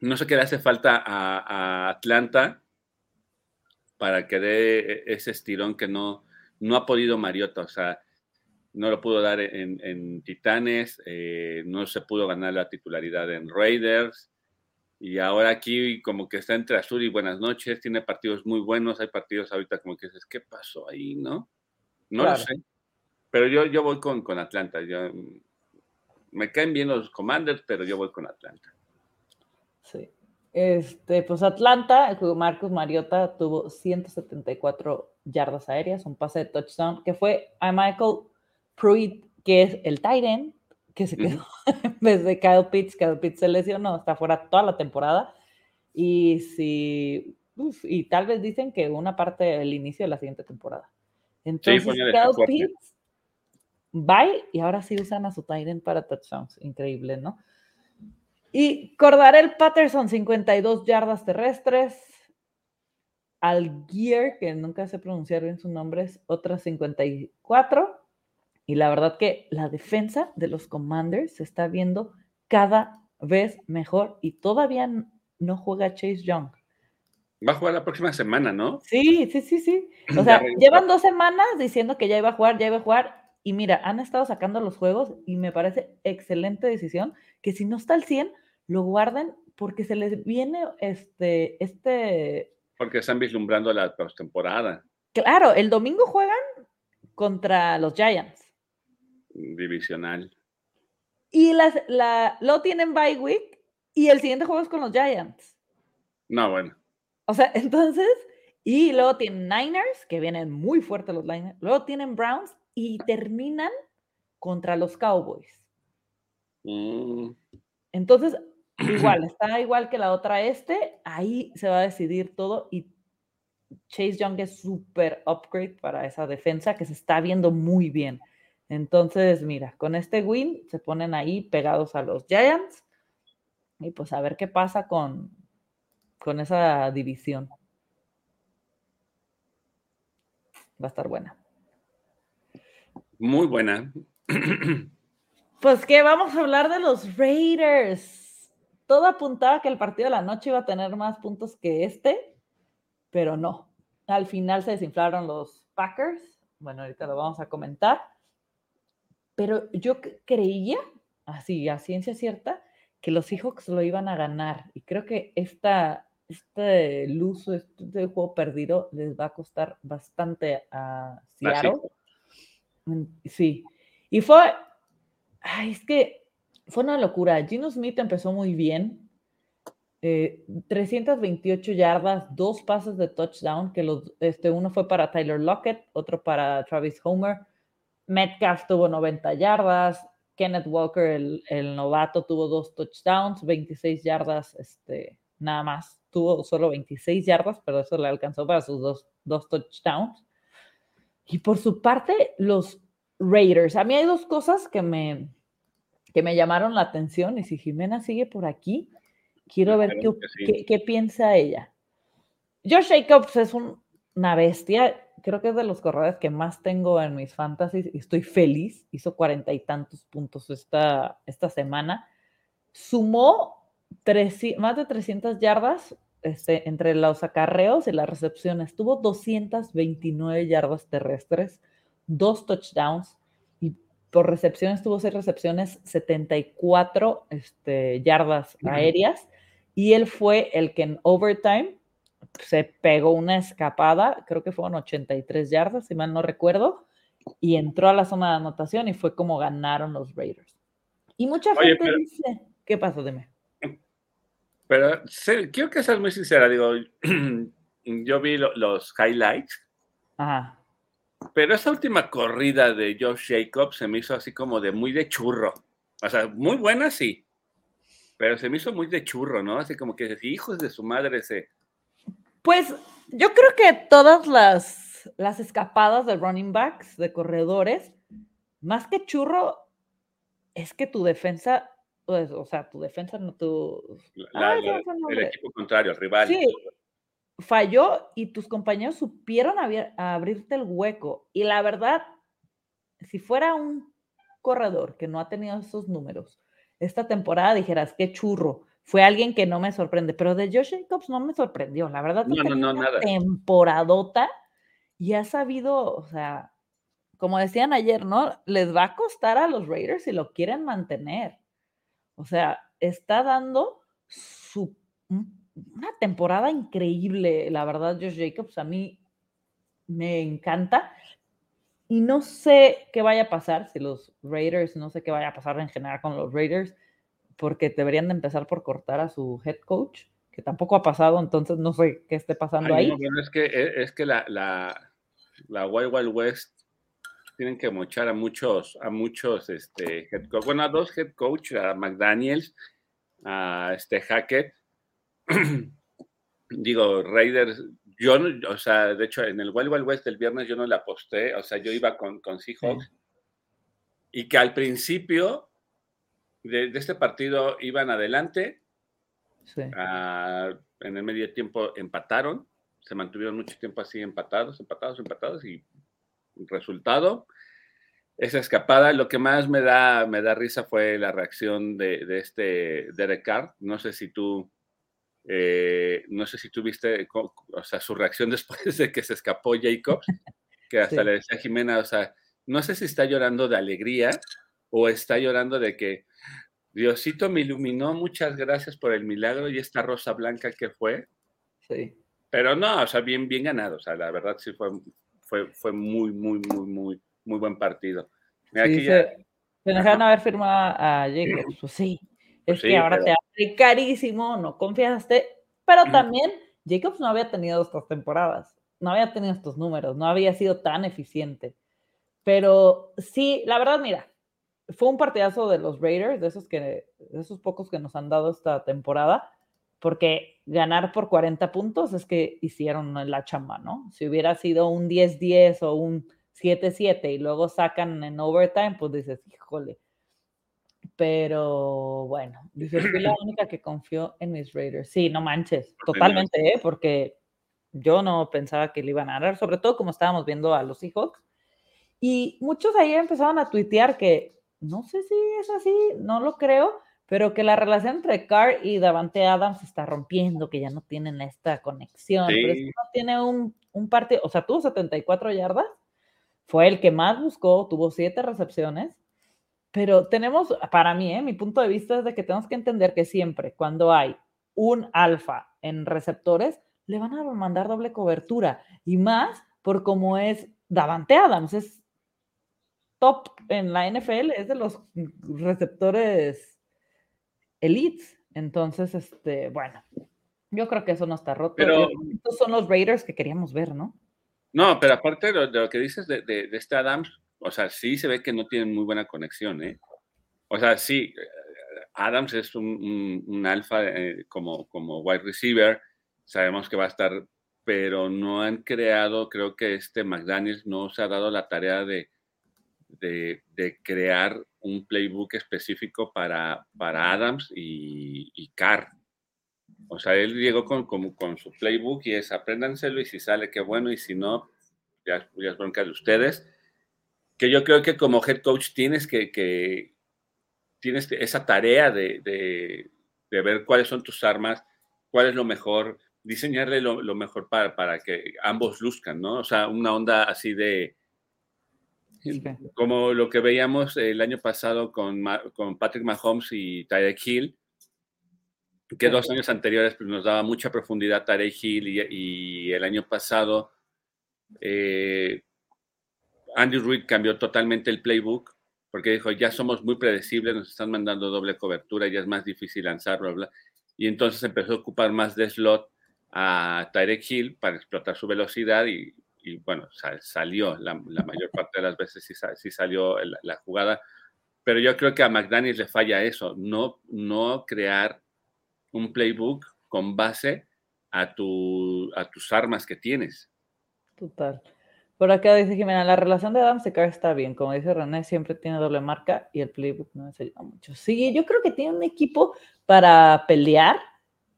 no sé qué le hace falta a, Atlanta para que dé ese estirón que no, no ha podido Mariota. O sea, no lo pudo dar en, Titanes, eh, no se pudo ganar la titularidad en Raiders. Y ahora aquí como que está entre azul y buenas noches, tiene partidos muy buenos, hay partidos ahorita como que dices, ¿qué pasó ahí? ¿No? No lo sé. Pero yo, yo voy con, con Atlanta. Yo, me caen bien los Commanders, pero yo voy con Atlanta. Sí. Este, pues Atlanta, Marcos Mariota tuvo 174 yardas aéreas, un pase de touchdown, que fue a Michael Pruitt, que es el Titan, que se quedó en vez de Kyle Pitts. Kyle Pitts se lesionó, está fuera toda la temporada. Y si, y tal vez dicen que una parte del inicio de la siguiente temporada. Entonces, Kyle Pitts, bye, y ahora sí usan a su Titan para touchdowns. Increíble, ¿no? Y Cordarel Patterson, 52 yardas terrestres. Al Gear, que nunca sé pronunciar bien su nombre, es otras 54. Y la verdad que la defensa de los Commanders se está viendo cada vez mejor y todavía no juega Chase Young. Va a jugar la próxima semana, ¿no? Sí, sí, sí, sí. O sea, llevan dos semanas diciendo que ya iba a jugar, ya iba a jugar. Y mira, han estado sacando los juegos y me parece excelente decisión que si no está al 100, lo guarden porque se les viene este, este... Porque están vislumbrando la postemporada. Claro, el domingo juegan contra los Giants divisional. Y las, la, lo tienen bye week y el siguiente juego es con los Giants. No, bueno. O sea, entonces, y luego tienen Niners, que vienen muy fuertes los Niners, luego tienen Browns y terminan contra los Cowboys. Mm. Entonces, igual, está igual que la otra este, ahí se va a decidir todo y Chase Young es súper upgrade para esa defensa que se está viendo muy bien. Entonces, mira, con este win se ponen ahí pegados a los Giants y pues a ver qué pasa con, con esa división. Va a estar buena. Muy buena. Pues que vamos a hablar de los Raiders. Todo apuntaba que el partido de la noche iba a tener más puntos que este, pero no. Al final se desinflaron los Packers. Bueno, ahorita lo vamos a comentar. Pero yo creía, así a ciencia cierta, que los Seahawks lo iban a ganar. Y creo que esta, este luso, este juego perdido, les va a costar bastante a Seattle. Mm, sí. Y fue, ay, es que fue una locura. Gino Smith empezó muy bien. 328 eh, yardas, dos pases de touchdown, que este, uno fue para Tyler Lockett, otro para Travis Homer. Metcalf tuvo 90 yardas, Kenneth Walker, el, el, novato, tuvo dos touchdowns, 26 yardas, este, nada más. Tuvo solo 26 yardas, pero eso le alcanzó para sus dos, dos touchdowns. Y por su parte, los Raiders. A mí hay dos cosas que me, que me llamaron la atención y si Jimena sigue por aquí, quiero ver qué, qué, piensa ella. Josh Jacobs es una bestia, creo que es de los corredores que más tengo en mis fantasies y estoy feliz. Hizo cuarenta y tantos puntos esta, esta semana. Sumó más de 300 yardas este, entre los acarreos y las recepciones. Tuvo 229 yardas terrestres dos touchdowns por recepciones tuvo seis recepciones, 74 este, yardas aéreas y él fue el que en overtime se pegó una escapada, creo que fueron 83 yardas, si mal no recuerdo, y entró a la zona de anotación y fue como ganaron los Raiders. Y mucha gente dice, ¿qué pasó? Dime. Pero quiero que seas muy sincera, digo, yo vi los highlights. Ajá. Pero esa última corrida de Josh Jacobs se me hizo así como de muy de churro. O sea, muy buena sí, pero se me hizo muy de churro, ¿no? Así como que hijos de su madre ese. Pues yo creo que todas las, las escapadas de running backs, de corredores, más que churro, es que tu defensa, pues, o sea, tu defensa no tu... el equipo contrario, el rival. Sí, falló y tus compañeros supieron abrirte el hueco. Y la verdad, si fuera un corredor que no ha tenido esos números, esta temporada dijeras, qué churro. Fue alguien que no me sorprende, pero de Josh Jacobs no me sorprendió. La verdad, no, no, no, nada. temporadota y ha sabido, o sea, como decían ayer, ¿no? Les va a costar a los Raiders si lo quieren mantener. O sea, está dando su, una temporada increíble, la verdad, Josh Jacobs, a mí me encanta. Y no sé qué vaya a pasar si los Raiders, no sé qué vaya a pasar en general con los Raiders, porque deberían de empezar por cortar a su head coach, que tampoco ha pasado, entonces no sé qué esté pasando ahí. es que, e, es que la, la, la Wild Wild West tienen que mochar a muchos, a muchos este, head coach, bueno, a dos head coach, a McDaniels, a este Hackett, digo, Raiders, yo, o sea, de hecho, en el Wild Wild West del viernes yo no le aposté, o sea, yo iba con, con Seahawks, y que al principio de, este partido iban adelante, en el medio tiempo empataron, se mantuvieron mucho tiempo así empatados, empatados, empatados, y resultado, esa escapada, lo que más me da, me da risa fue la reacción de, de este Derek Carr, no sé si tú eh, no sé si tuviste, o sea, su reacción después de que se escapó Jacobs, que hasta le decía a Jimena, o sea, no sé si está llorando de alegría o está llorando de que Diosito me iluminó, muchas gracias por el milagro y esta rosa blanca que fue. Sí. Pero no, o sea, bien, bien ganado, o sea, la verdad sí fue, fue, fue muy, muy, muy, muy, muy buen partido. Mira, sí, se, dejaron haber firmado a Jacobs, pues sí, es que ahora te hace carísimo, no confiaste, pero también Jacobs no había tenido estas temporadas, no había tenido estos números, no había sido tan eficiente. Pero sí, la verdad, mira, fue un partidazo de los Raiders, de esos, que, de esos pocos que nos han dado esta temporada, porque ganar por 40 puntos es que hicieron la chamba, ¿no? Si hubiera sido un 10-10 o un 7-7 y luego sacan en overtime, pues dices, híjole, pero bueno, dice, fui la única que confió en mis Raiders. Sí, no manches, totalmente, ¿eh? porque Yo no pensaba que le iban a ganar, sobre todo como estábamos viendo a los Seahawks. Y muchos ahí empezaron a tuitear que no sé si es así, no lo creo, pero que la relación entre Carr y Davante Adams se está rompiendo, que ya no tienen esta conexión. Pero es que no tiene un, un partido, o sea, tuvo 74 yardas, fue el que más buscó, tuvo siete recepciones, pero tenemos, para mí, ¿eh? mi punto de vista es de que tenemos que entender que siempre cuando hay un alfa en receptores, le van a mandar doble cobertura y más por cómo es Davante Adams, es top en la NFL, es de los receptores elites. Entonces, este, bueno, yo creo que eso no está roto. Pero, Estos son los Raiders que queríamos ver, ¿no? No, pero aparte de lo, que dices de, de, este Adams, o sea, sí se ve que no tienen muy buena conexión, ¿eh? O sea, sí, Adams es un, un, alfa eh, como, como wide receiver, sabemos que va a estar, pero no han creado, creo que este McDaniels no se ha dado la tarea de, de, crear un playbook específico para, para Adams y, Carr. O sea, él llegó con, con, con, su playbook y es apréndanselo y si sale, qué bueno, y si no, ya, ya es bronca de ustedes. Que yo creo que como head coach tienes que, que tienes esa tarea de, de, de, ver cuáles son tus armas, cuál es lo mejor, diseñarle lo, lo mejor para, para, que ambos luzcan, ¿no? O sea, una onda así de, como lo que veíamos el año pasado con, con Patrick Mahomes y Tyreek Hill, que dos años anteriores pues, nos daba mucha profundidad Tyreek Hill y, y, el año pasado eh, Andy Reid cambió totalmente el playbook porque dijo, ya somos muy predecibles, nos están mandando doble cobertura, ya es más difícil lanzarlo, bla, y entonces empezó a ocupar más de slot a Tyreek Hill para explotar su velocidad y bueno, salió la, mayor parte de las veces sí, sí salió la, la, jugada, pero yo creo que a McDaniels le falla eso, no, no crear un playbook con base a, tu, a tus armas que tienes. Total. Por acá dice Jimena, la relación de Adam Secar está bien, como dice René, siempre tiene doble marca y el playbook no se ayuda mucho. Sí, yo creo que tiene un equipo para pelear,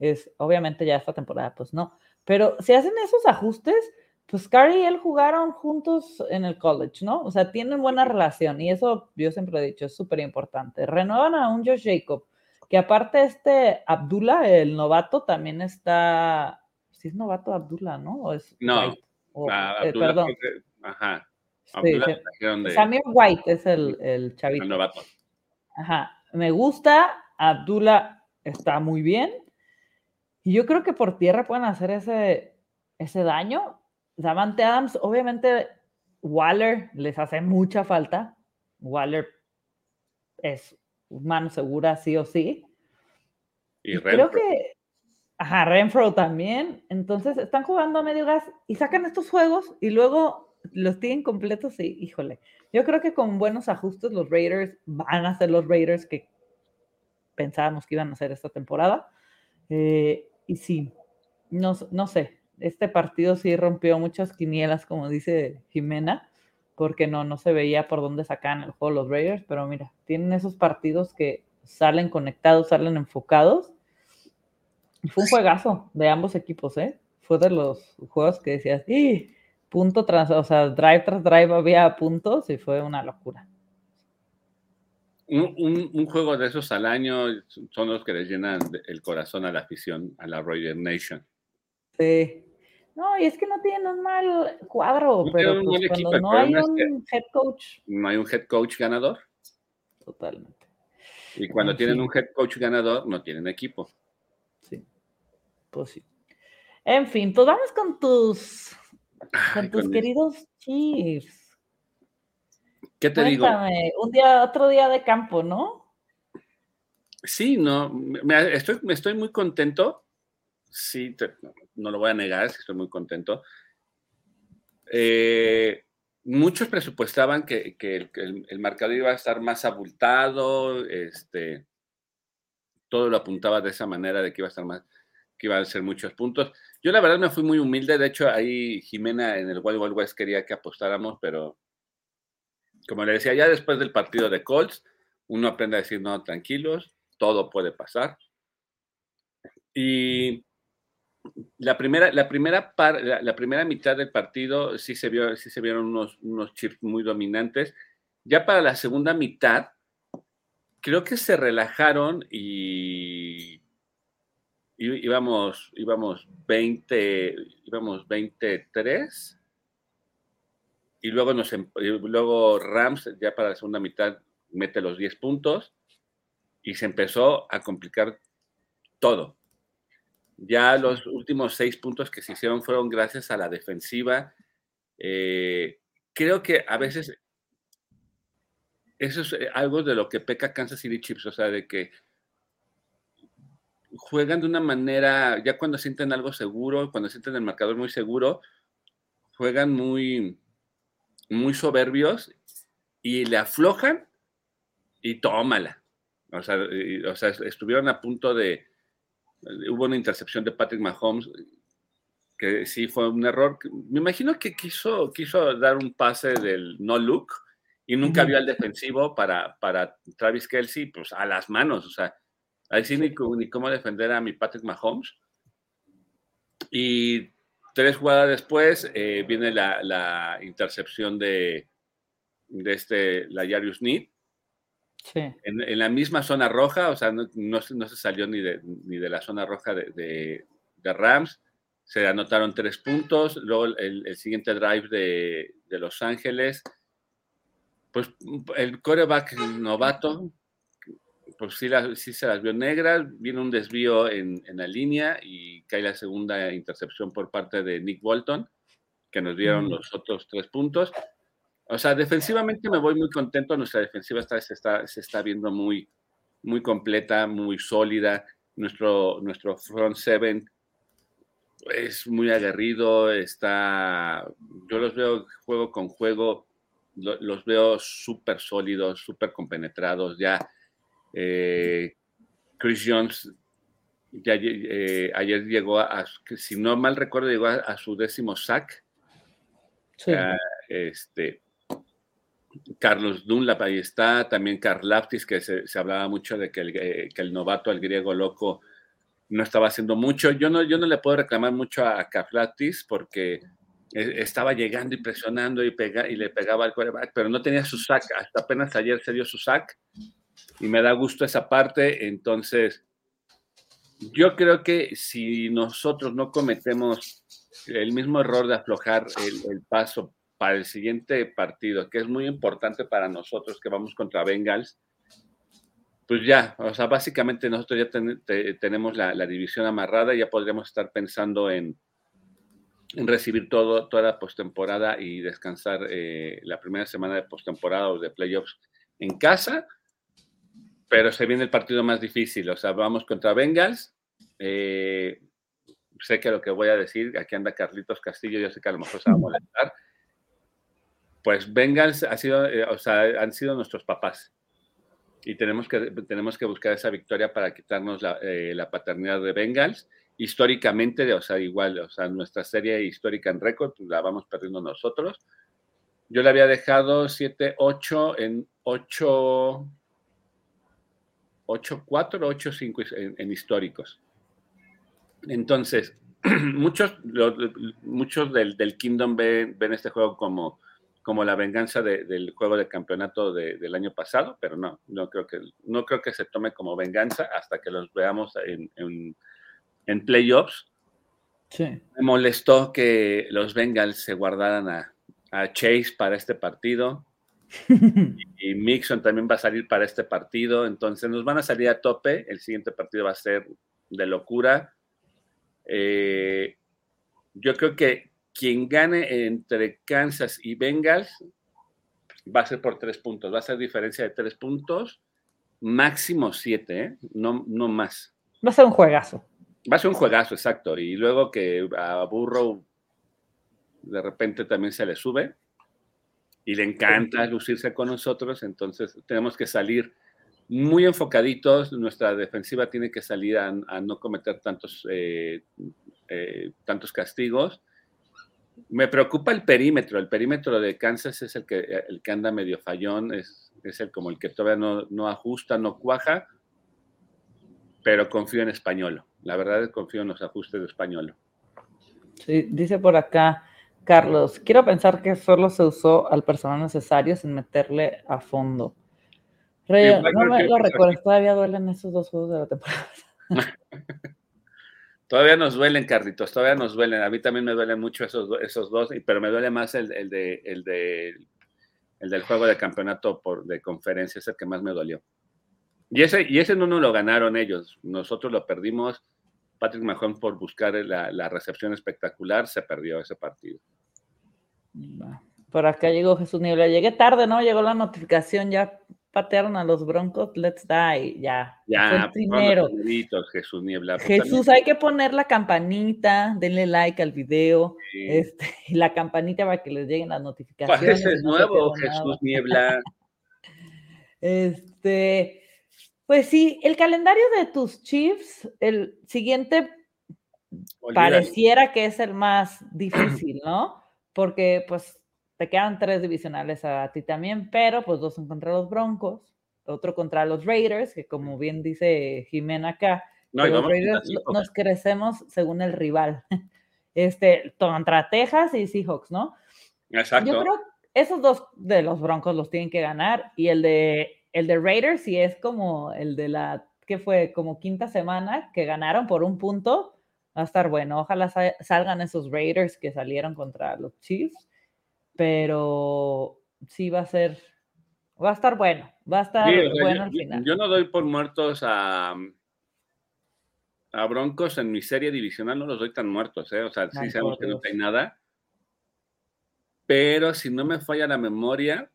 es obviamente ya esta temporada, pues no, pero si hacen esos ajustes, pues Carrie y él jugaron juntos en el college, ¿no? O sea, tienen buena relación y eso yo siempre he dicho, es súper importante. Renuevan a un Josh Jacob, que aparte este Abdullah, el novato, también está, si ¿sí es novato Abdullah, ¿no? ¿O es no, o, ah, eh, perdón. Porque, ajá. Sí, sí. De... Samir White es el, el chavito. El novato. Ajá, me gusta, Abdullah está muy bien. Y yo creo que por tierra pueden hacer ese, ese daño Davante Adams, obviamente Waller les hace mucha falta. Waller es mano segura, sí o sí. Y, y creo que, ajá, Renfro también. Entonces están jugando a medio gas y sacan estos juegos y luego los tienen completos y, híjole, yo creo que con buenos ajustes los Raiders van a ser los Raiders que pensábamos que iban a hacer esta temporada. Eh, y sí, no, no sé, este partido sí rompió muchas quinielas, como dice Jimena, porque no, no se veía por dónde sacaban el juego los Raiders, pero mira, tienen esos partidos que salen conectados, salen enfocados. Fue un juegazo de ambos equipos, ¿eh? Fue de los juegos que decías, ¡y! Punto tras, o sea, drive tras drive había puntos y fue una locura. Un, un, un, juego de esos al año son los que les llenan el corazón a la afición, a la Raider Nation. Sí, no, y es que no tienen un mal cuadro, no pero pues cuando no hay un head coach. No hay un head coach ganador. Totalmente. Y cuando en tienen fin. un head coach ganador, no tienen equipo. Pues sí. En fin, pues vamos con tus, con Ay, tus con queridos. Chiefs. ¿Qué te Cuéntame, digo? Un día, otro día de campo, ¿no? Sí, no, me, estoy, me estoy muy contento sí, te, no lo voy a negar, estoy muy contento. Eh, muchos presupuestaban que, que, el, que el, el, marcador iba a estar más abultado, este, todo lo apuntaba de esa manera, de que iba a estar más, que iba a ser muchos puntos. Yo la verdad me fui muy humilde, de hecho ahí Jimena en el Wild Wild West quería que apostáramos, pero como le decía, ya después del partido de Colts, uno aprende a decir, no, tranquilos, todo puede pasar. Y la primera, la primera, la, primera mitad del partido sí se, vio, sí se vieron unos, unos chips muy dominantes. Ya para la segunda mitad, creo que se relajaron y íbamos, íbamos 20, íbamos 23 y luego, nos, em, luego Rams ya para la segunda mitad mete los 10 puntos y se empezó a complicar todo. Ya los últimos seis puntos que se hicieron fueron gracias a la defensiva. Eh, creo que a veces eso es eh, algo de lo que peca Kansas City Chiefs, o sea, de que juegan de una manera, ya cuando sienten algo seguro, cuando sienten el marcador muy seguro, juegan muy, muy soberbios y le aflojan y tómala. O sea, o sea, estuvieron a punto de, hubo una intercepción de Patrick Mahomes que sí fue un error. Me imagino que quiso, quiso dar un pase del no look y nunca vio al defensivo para, para Travis Kelsey, pues a las manos, o sea, ahí sí ni, cómo defender a mi Patrick Mahomes. Y tres jugadas después eh, viene la, intercepción de, de este, la Yarius Need. Sí. En, la misma zona roja, o sea, no, no, se salió ni de, ni de la zona roja de, de, Rams. Se anotaron tres puntos. Luego el, el siguiente drive de, Los Ángeles pues el coreback novato, pues sí, sí, se las vio negras, viene un desvío en, la línea y cae la segunda intercepción por parte de Nick Bolton, que nos dieron mm. los otros tres puntos. O sea, defensivamente me voy muy contento, nuestra defensiva está, se, está, se está viendo muy, muy completa, muy sólida, nuestro, nuestro front seven es muy aguerrido, está, yo los veo juego con juego, los veo súper sólidos, súper compenetrados. Ya eh, Chris Jones ya, eh, ayer llegó a, si no mal recuerdo, llegó a, su décimo sack. este, Carlos Dunlap ahí está, también Karlaftis, que se, hablaba mucho de que el, eh, que el, novato, el griego loco, no estaba haciendo mucho. Yo no, yo no le puedo reclamar mucho a Karlaftis porque e, estaba llegando y presionando y, pega, y le pegaba al quarterback, pero no tenía su sack. Hasta apenas ayer se dio su sack y me da gusto esa parte. Entonces, yo creo que si nosotros no cometemos el mismo error de aflojar el, paso para el siguiente partido, que es muy importante para nosotros que vamos contra Bengals, pues ya, o sea, básicamente nosotros ya tenemos la, división amarrada, ya podríamos estar pensando en recibir toda la postemporada y descansar eh, la primera semana de postemporada o de playoffs en casa, pero se viene el partido más difícil, o sea, vamos contra Bengals. Eh, sé que lo que voy a decir, aquí anda Carlitos Castillo, yo sé que a lo mejor se va a molestar. Pues Bengals ha sido, eh, o sea, han sido nuestros papás y tenemos que, tenemos que buscar esa victoria para quitarnos la, la paternidad de Bengals históricamente, o sea, igual, o sea, nuestra serie histórica en récord, pues, la vamos perdiendo nosotros. Yo le había dejado 7-8 en 8, 8-4 8-5 en, históricos. Entonces, muchos, muchos del, del Kingdom ven, ven, este juego como, como la venganza del juego de campeonato del año pasado, pero no, no creo, que, no creo que se tome como venganza hasta que los veamos en, en en playoffs. Me molestó que los Bengals se guardaran a, Chase para este partido. Y, Mixon también va a salir para este partido. Entonces nos van a salir a tope. El siguiente partido va a ser de locura. Eh, yo creo que quien gane entre Kansas y Bengals va a ser por tres puntos. Va a ser diferencia de tres puntos, máximo siete, ¿eh? no, no más. Va a ser un juegazo. Va a ser un juegazo, exacto. Y luego que a Burrow de repente también se le sube y le encanta lucirse con nosotros, entonces tenemos que salir muy enfocaditos. Nuestra defensiva tiene que salir a, no cometer tantos, eh, eh, tantos castigos. Me preocupa el perímetro. El perímetro de Kansas es el que, el que anda medio fallón, es, es el como el que todavía no, no ajusta, no cuaja, pero confío en español La verdad confío en los ajustes de español. Sí, dice por acá Carlos, quiero pensar que solo se usó al personal necesario sin meterle a fondo. no me lo recuerdo, todavía duelen esos dos juegos de la temporada. todavía nos duelen, Carlitos, todavía nos duelen. A mí también me duelen mucho esos, esos dos, pero me duele más el, de, el, de, el del juego de campeonato por, de conferencia, es el que más me dolió. Y ese, y ese no nos lo ganaron ellos, nosotros lo perdimos. Patrick Mahomes por buscar la, la recepción espectacular se perdió ese partido. Por acá llegó Jesús Niebla. Llegué tarde, ¿no? Llegó la notificación, ya patearon a los Broncos, let's die, ya. Ya, primero. Jesús Niebla. Pues Jesús, hay que poner la campanita, denle like al video, este, la campanita para que les lleguen las notificaciones. Pues ese es nuevo, Jesús Niebla. este, pues sí, el calendario de tus Chiefs, el siguiente pareciera que es el más difícil, ¿no? Porque pues te quedan tres divisionales a ti también, pero pues dos son contra los Broncos, otro contra los Raiders, que como bien dice Jimena acá, los Raiders nos crecemos según el rival. Este, contra Texas y Seahawks, ¿no? Exacto. Yo creo esos dos de los Broncos los tienen que ganar y el de el de Raiders sí es como el de la, que fue como quinta semana, que ganaron por un punto, va a estar bueno. Ojalá salgan esos Raiders que salieron contra los Chiefs, pero sí va a ser, va a estar bueno, va a estar bueno al final. Yo no doy por muertos a, a Broncos en mi serie divisional, no los doy tan muertos, ¿eh? o sea, sí sabemos que no hay nada. Pero si no me falla la memoria,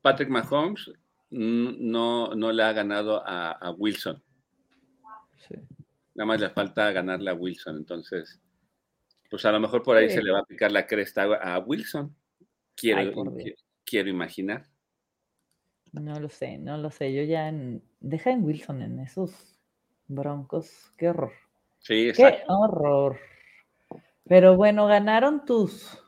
Patrick Mahomes no, no le ha ganado a, Wilson. Nada más le falta ganarle a Wilson. Entonces, pues a lo mejor por ahí se le va a picar la cresta a Wilson. Quiero, quiero, imaginar. No lo sé, no lo sé. Yo ya deja en Wilson en esos broncos. Qué horror. Sí, exacto. Qué horror. Pero bueno, ganaron tus.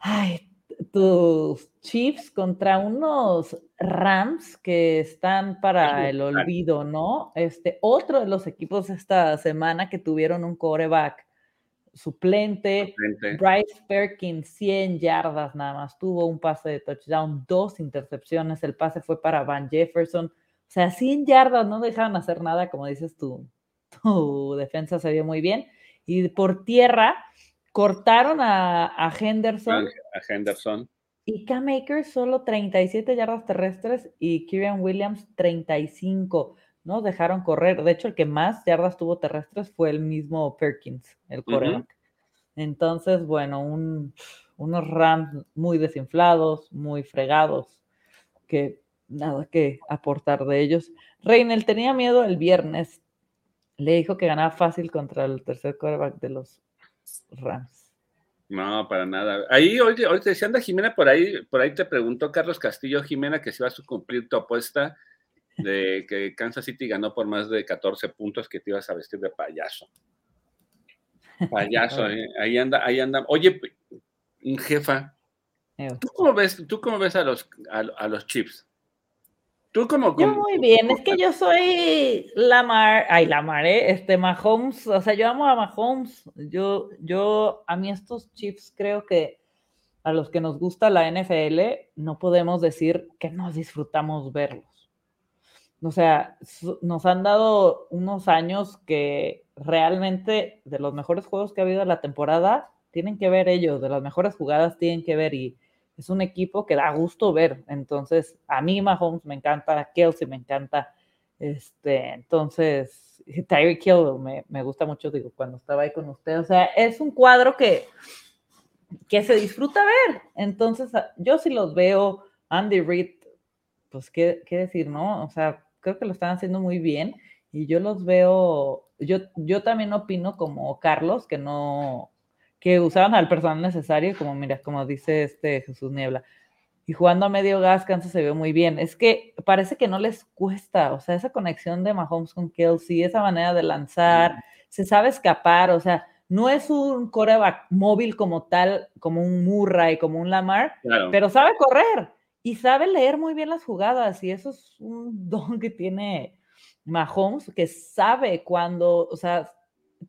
Ay, tus Chiefs contra unos Rams que están para el olvido, ¿no? Este, otro de los equipos esta semana que tuvieron un coreback suplente, Bryce Perkins, 100 yardas nada más, tuvo un pase de touchdown, dos intercepciones, el pase fue para Van Jefferson, o sea, 100 yardas, no dejaron hacer nada, como dices tú, tu defensa se vio muy bien, y por tierra, Cortaron a, Henderson. A Henderson. Y Cam Akers solo 37 yardas terrestres y Kieran Williams 35. No dejaron correr. De hecho, el que más yardas tuvo terrestres fue el mismo Perkins, el coreback. Entonces, bueno, unos Rams muy desinflados, muy fregados, que nada que aportar de ellos. Reinel tenía miedo el viernes. Le dijo que ganaba fácil contra el tercer coreback de los Rams. No, para nada. Ahí, oye, oye, si anda Jimena por ahí, por ahí te preguntó Carlos Castillo, Jimena, que si vas a cumplir tu apuesta de que Kansas City ganó por más de 14 puntos, que te ibas a vestir de payaso. Payaso, eh, ahí anda, ahí anda. Oye, jefa, ¿tú cómo ves, tú cómo ves a los, a los chips? Tú como, Yo muy bien, es que yo soy Lamar, ay Lamar, ¿eh? este Mahomes, o sea, yo amo a Mahomes, yo, yo, a mí estos Chiefs creo que a los que nos gusta la NFL no podemos decir que nos disfrutamos verlos. O sea, nos han dado unos años que realmente de los mejores juegos que ha habido en la temporada tienen que ver ellos, de las mejores jugadas tienen que ver y es un equipo que da gusto ver. Entonces, a mí Mahomes me encanta, Kelsey me encanta. Este, entonces, Tyreek Hill me, me, gusta mucho, digo, cuando estaba ahí con usted. O sea, es un cuadro que, que se disfruta ver. Entonces, yo sí los veo, Andy Reid, pues, ¿qué, ¿qué, decir, no? O sea, creo que lo están haciendo muy bien. Y yo los veo, yo, yo también opino como Carlos, que no, que usaban al personal necesario, como mira, como dice este Jesús Niebla. Y jugando a medio gas, Kansas se ve muy bien. Es que parece que no les cuesta, o sea, esa conexión de Mahomes con Kelsey, esa manera de lanzar, se sabe escapar, o sea, no es un coreback móvil como tal, como un Murray, como un Lamar, pero sabe correr y sabe leer muy bien las jugadas y eso es un don que tiene Mahomes, que sabe cuando, o sea,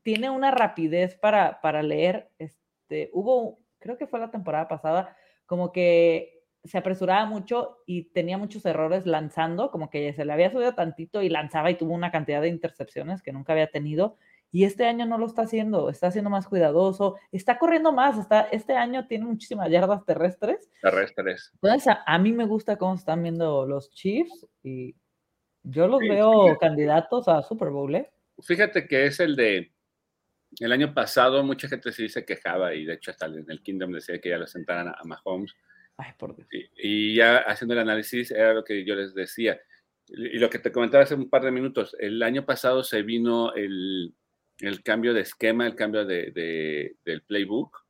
tiene una rapidez para, para leer. Este, hubo, creo que fue la temporada pasada, como que se apresuraba mucho y tenía muchos errores lanzando, como que se le había subido tantito y lanzaba y tuvo una cantidad de intercepciones que nunca había tenido. Y este año no lo está haciendo, está siendo más cuidadoso, está corriendo más, está, este año tiene muchísimas yardas terrestres. Terrestres. Entonces, a, mí me gusta cómo están viendo los Chiefs y yo los veo candidatos a Super Bowl. ¿eh? Fíjate que es el de, el año pasado mucha gente sí se quejaba y de hecho hasta en el Kingdom decía que ya lo sentaran a, Mahomes. Ay, por Dios. Y, ya haciendo el análisis era lo que yo les decía. Y lo que te comentaba hace un par de minutos, el año pasado se vino el, el cambio de esquema, el cambio de, del playbook.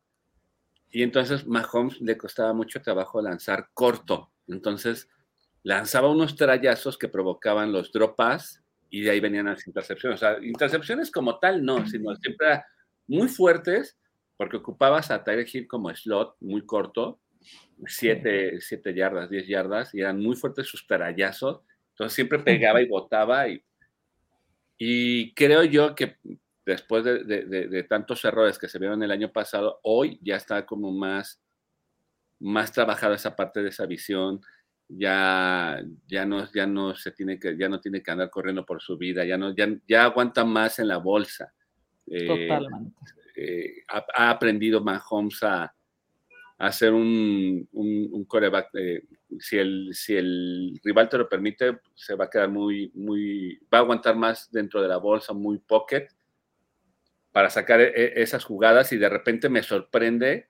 Y entonces Mahomes le costaba mucho trabajo lanzar corto. Entonces lanzaba unos trayazos que provocaban los drop pass y de ahí venían las intercepciones. O sea, intercepciones como tal no, sino siempre muy fuertes porque ocupabas a Tyler Hill como slot muy corto, 7 yardas, 10 yardas, y eran muy fuertes sus trayazos. Entonces siempre pegaba y botaba y, creo yo que después de, tantos errores que se vieron el año pasado, hoy ya está como más, más trabajada esa parte de esa visión, ya, ya, no, ya, no se tiene que, ya no tiene que andar corriendo por su vida, ya, no, ya, ya aguanta más en la bolsa. Eh, Totalmente. Eh, ha, aprendido Mahomes a, a hacer un, un, coreback. Eh, si, el, si el rival te lo permite, se va a quedar muy, muy, va a aguantar más dentro de la bolsa, muy pocket para sacar e, e, esas jugadas y de repente me sorprende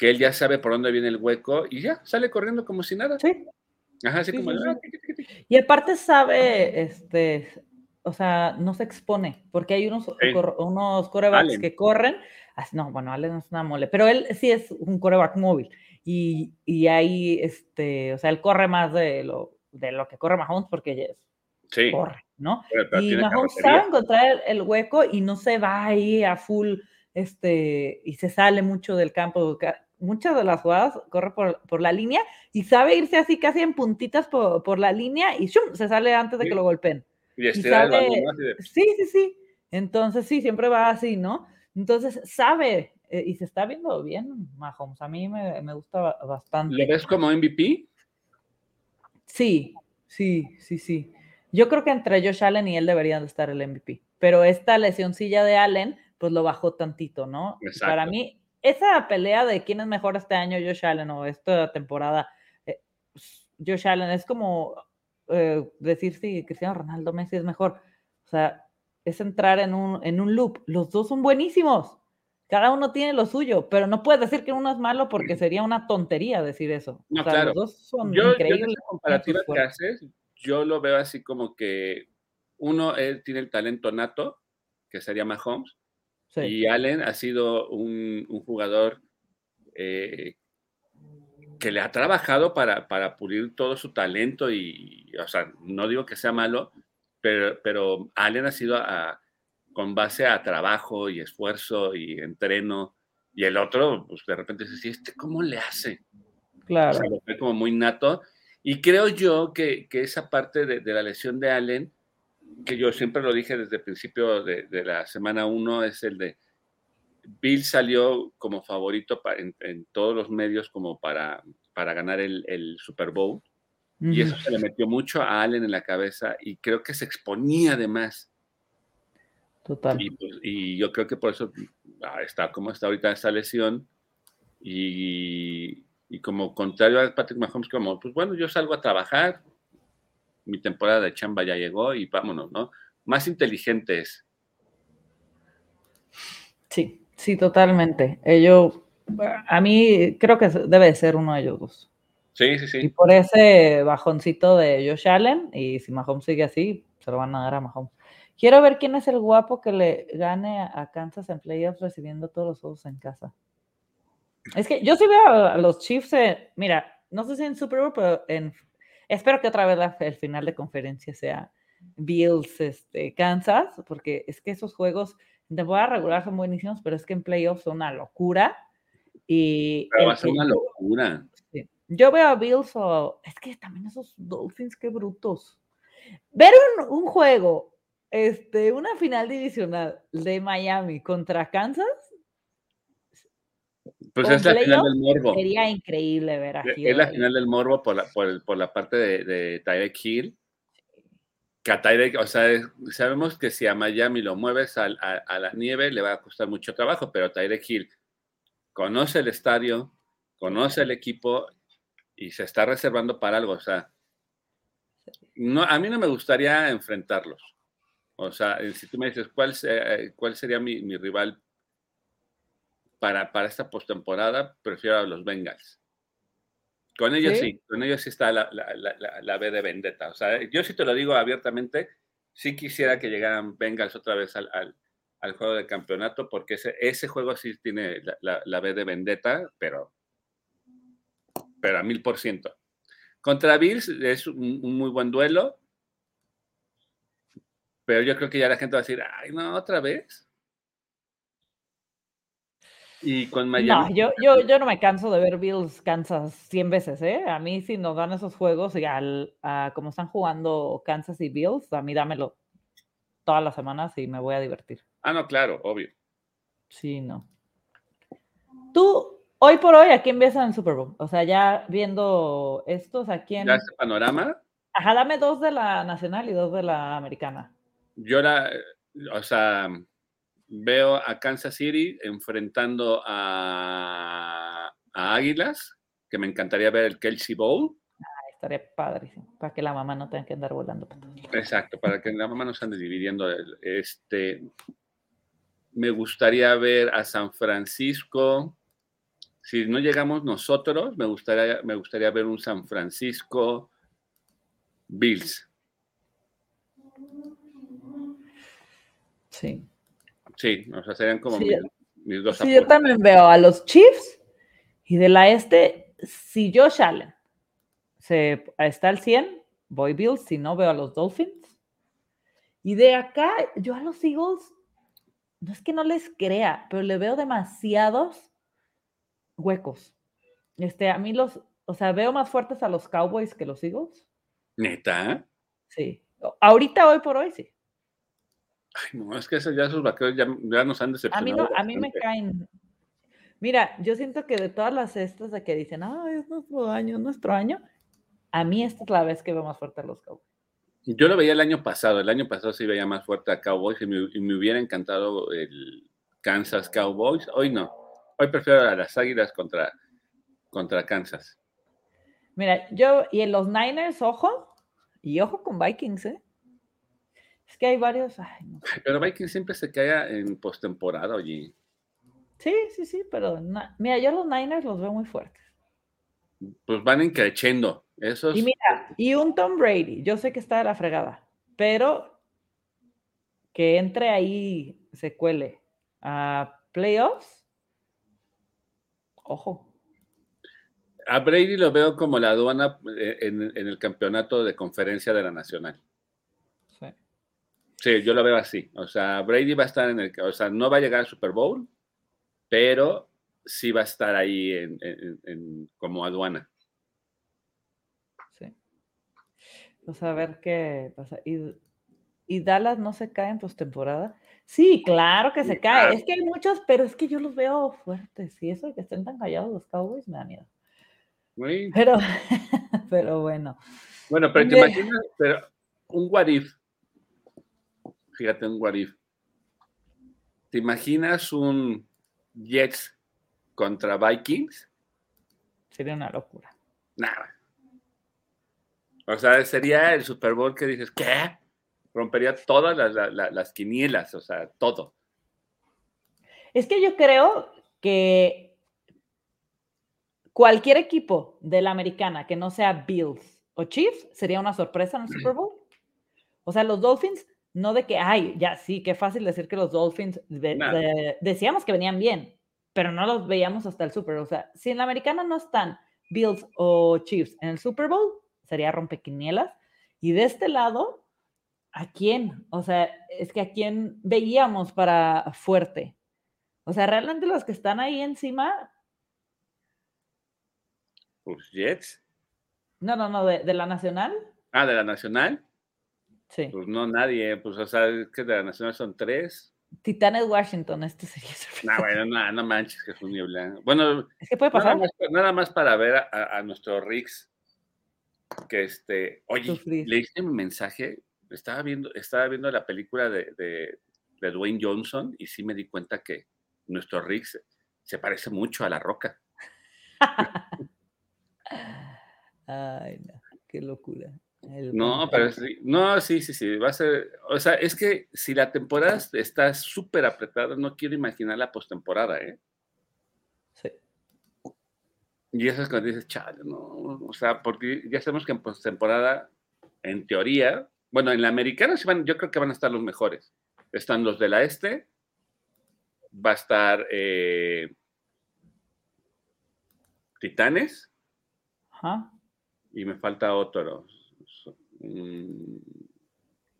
que él ya sabe por dónde viene el hueco y ya sale corriendo como si nada. Sí. Ajá, así como. Y aparte sabe, este, o sea, no se expone, porque hay unos, unos corebacks que corren. no, bueno, Allen es una mole, pero él sí es un coreback móvil. Y, y ahí, este, o sea, él corre más de lo, de lo que corre Mahomes porque sí. corre. ¿no? y Mahomes sabe encontrar el, hueco y no se va ahí a full, este, y se sale mucho del campo. Muchas de las jugadas corre por, la línea y sabe irse así casi en puntitas por, la línea y se sale antes de que lo golpeen. Y, Sí, sí, sí. Entonces sí, siempre va así, ¿no? Entonces sabe eh, y se está viendo bien Mahomes. A mí me, me gusta bastante. ¿Le ves como MVP? Sí, sí, sí, sí. Yo creo que entre Josh Allen y él deberían de estar el MVP, pero esta lesioncilla de Allen, pues lo bajó tantito, ¿no? Para mí, esa pelea de quién es mejor este año, Josh Allen o esta temporada, eh, Josh Allen es como eh, decir si Cristiano Ronaldo Messi es mejor. O sea, es entrar en un, en un loop. Los dos son buenísimos. Cada uno tiene lo suyo, pero no puedes decir que uno es malo porque sería una tontería decir eso. No, claro. Los dos son increíbles. comparativa que haces, yo lo veo así como que uno, él tiene el talento nato, que sería Mahomes, y Allen ha sido un, jugador eh, que le ha trabajado para, para, pulir todo su talento y, o sea, no digo que sea malo, pero, pero Allen ha sido con base a trabajo y esfuerzo y entreno, y el otro, pues de repente dice, ¿este cómo le hace? Claro. O sea, lo ve como muy nato y creo yo que, esa parte de, la lesión de Allen, que yo siempre lo dije desde el principio de, la semana 1, es el de Bill salió como favorito en, todos los medios como para, para ganar el, Super Bowl. Y eso se le metió mucho a Allen en la cabeza y creo que se exponía además. Total. Y, pues, y yo creo que por eso ah, está como está ahorita esta lesión. Y, y como contrario a Patrick Mahomes, como, pues bueno, yo salgo a trabajar, mi temporada de chamba ya llegó y vámonos, ¿no? Más inteligentes. Sí, sí, totalmente. Ellos, a mí creo que debe ser uno de ellos dos. Sí, sí, sí. Y por ese bajoncito de Josh Allen, y si Mahomes sigue así, se lo van a dar a Mahomes. Quiero ver quién es el guapo que le gane a Kansas en playoffs recibiendo todos los juegos en casa. Es que yo sí veo a los Chiefs, mira, no sé si en Super Bowl, pero en, espero que otra vez el final de conferencia sea Bills, este, Kansas, porque es que esos juegos en temporada regular son buenísimos, pero es que en playoffs son una locura. Y pero va a ser una locura. Yo veo a Bills o es que también esos Dolphins, qué brutos. Ver un, juego, este, una final divisional de Miami contra Kansas. Pues es la final del morbo. Sería increíble ver a Es la final del morbo por la, por, la parte de, de Tyreek Hill. Que a Tyreek, o sea, sabemos que si a Miami lo mueves a, a, la nieve le va a costar mucho trabajo, pero Tyreek Hill conoce el estadio, conoce el equipo y se está reservando para algo. O sea, no, a mí no me gustaría enfrentarlos. O sea, si tú me dices, ¿cuál, eh, cuál sería mi, rival para, para esta postemporada? Prefiero a los Bengals. Con ellos ¿Sí? con ellos sí está la, la, B de vendetta. O sea, yo sí te lo digo abiertamente, sí quisiera que llegaran Bengals otra vez al, al, juego de campeonato, porque ese, ese juego sí tiene la, B de vendetta, pero, pero a mil por ciento. Contra Bills es un, muy buen duelo, pero yo creo que ya la gente va a decir, ay, no, otra vez. Y con Miami. No, yo, yo, yo no me canso de ver Bills Kansas 100 veces, ¿eh? A mí, si nos dan esos juegos, y al, como están jugando Kansas y Bills, a mí dámelo todas las semanas y me voy a divertir. Ah, no, claro, obvio. Sí, no. Tú, Hoy por hoy, ¿a quién ves en el Super Bowl? O sea, ya viendo estos, ¿a quién? ¿Ya panorama? Ajá, dame dos de la nacional y dos de la americana. Yo la, o sea, veo a Kansas City enfrentando a, Águilas, que me encantaría ver el Kelsey Bowl. Ah, estaría padrísimo, para que la mamá no tenga que andar volando. Exacto, para que la mamá no se ande dividiendo. Este, me gustaría ver a San Francisco si no llegamos nosotros, me gustaría, me gustaría ver un San Francisco Bills. Sí. Sí, o sea, serían como mis, dos Sí, yo también veo a los Chiefs y de la este, si Josh Allen se, está al 100, voy Bills, si no veo a los Dolphins. Y de acá, yo a los Eagles, no es que no les crea, pero le veo demasiados huecos. Este, a mí los, o sea, veo más fuertes a los Cowboys que los Eagles. ¿Neta? Sí. Ahorita, hoy por hoy, sí. Ay, no, es que ya esos vaqueros ya, nos han decepcionado. A mí, no, a mí me caen. Mira, yo siento que de todas las estas de que dicen, ah, es nuestro año, nuestro año, a mí esta es la vez que veo más fuerte a los Cowboys. Yo lo veía el año pasado, el año pasado sí veía más fuerte a Cowboys y me hubiera encantado el Kansas Cowboys. Hoy no. Hoy prefiero a las Águilas contra, contra Kansas. Mira, yo y en los Niners, ojo, y ojo con Vikings, ¿eh? Es que hay varios. Pero Vikings siempre se cae en postemporada, oye. Sí, sí, sí, pero mira, yo los Niners los veo muy fuertes. Pues van encrechendo. Esos... Y mira, y un Tom Brady, yo sé que está de la fregada, pero que entre ahí, se cuele a playoffs, Ojo. A Brady lo veo como la aduana eh, en, el campeonato de conferencia de la Nacional. Sí. Yo lo veo así. O sea, Brady va a estar en el. O sea, no va a llegar al Super Bowl, pero sí va a estar ahí en, como aduana. Sí. Pues a ver qué pasa. ¿Y, y Dallas no se cae en postemporada? Sí, claro que se cae. Es que hay muchos, pero es que yo los veo fuertes. Y eso de que estén tan callados los Cowboys me da miedo. Pero, pero bueno. Bueno, pero te imaginas, pero un what Fíjate, un what ¿Te imaginas un Jets contra Vikings? Sería una locura. Nada. O sea, sería el Super Bowl que dices, ¿qué? rompería todas las, quinielas, o sea, todo. Es que yo creo que cualquier equipo de la americana que no sea Bills o Chiefs sería una sorpresa en el Super Bowl. O sea, los Dolphins, no de que, ay, ya sí, qué fácil decir que los Dolphins decíamos que venían bien, pero no los veíamos hasta el Super. O sea, si en la americana no están Bills o Chiefs en el Super Bowl, sería rompequinielas. Y de este lado, ¿a quién? O sea, es que a quién veíamos para fuerte. O sea, realmente los que están ahí encima. Pues Jets. No, no, no, de, la Nacional. Ah, de la Nacional. Sí. Pues no, nadie. Pues, o sea, es que de la Nacional son tres. Titanes Washington, este sería No, bueno, no, no manches, que es un blanco. Bueno, Es que puede nada pasar. más, nada más para ver a, a nuestro Rix. Que este, oye, Sufrir. leíste mi mensaje. Estaba viendo, estaba viendo la película de, de, de Dwayne Johnson y sí me di cuenta que nuestro Rix se parece mucho a la roca. Ay, no, qué locura. El No, pero sí, no, sí, sí, sí, va a ser, o sea, es que si la temporada está súper apretada, no quiero imaginar la postemporada, ¿eh? Sí. Y eso es cuando dices, chale, no, o sea, porque ya sabemos que en postemporada, en teoría, bueno, en la americana sí van, yo creo que van a estar los mejores. Están los de la este, va a estar eh, Titanes Ajá. y me falta otro. Mm,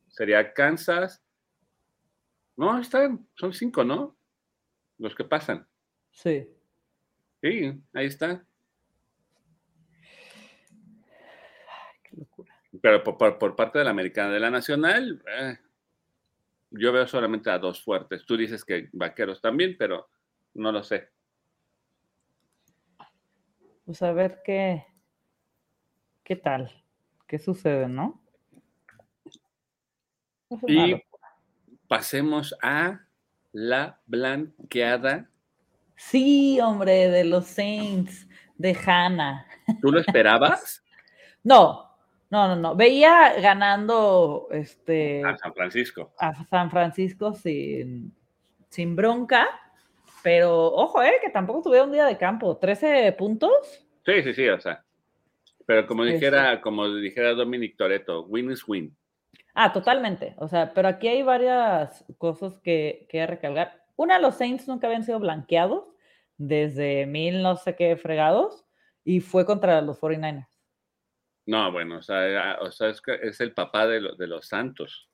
Sería Kansas. No, están, son cinco, ¿no? Los que pasan. Sí. Sí, ahí está. Ay, qué locura. Pero por, por- por parte de la americana, de la nacional, eh, yo veo solamente a dos fuertes. Tú dices que vaqueros también, pero no lo sé. Pues a ver qué, qué tal, qué sucede, ¿no? Y pasemos a la blanqueada. Sí, hombre, de los Saints, de Hannah. ¿Tú lo esperabas? No, no, no, no. Veía ganando este a San Francisco. a San Francisco sin, sin bronca, pero ojo, eh, que tampoco tuvieron un día de campo. 13 puntos. Sí, sí, sí, o sea. Pero como Sí, dijera, como dijera Dominic Toretto, win is win. Ah, totalmente. O sea, pero aquí hay varias cosas que, que recalcar. Una, los Saints nunca habían sido blanqueados desde mil no sé qué fregados y fue contra los 49ers. No, bueno, o sea, era- o sea, es, que es el papá de, lo- de los Santos.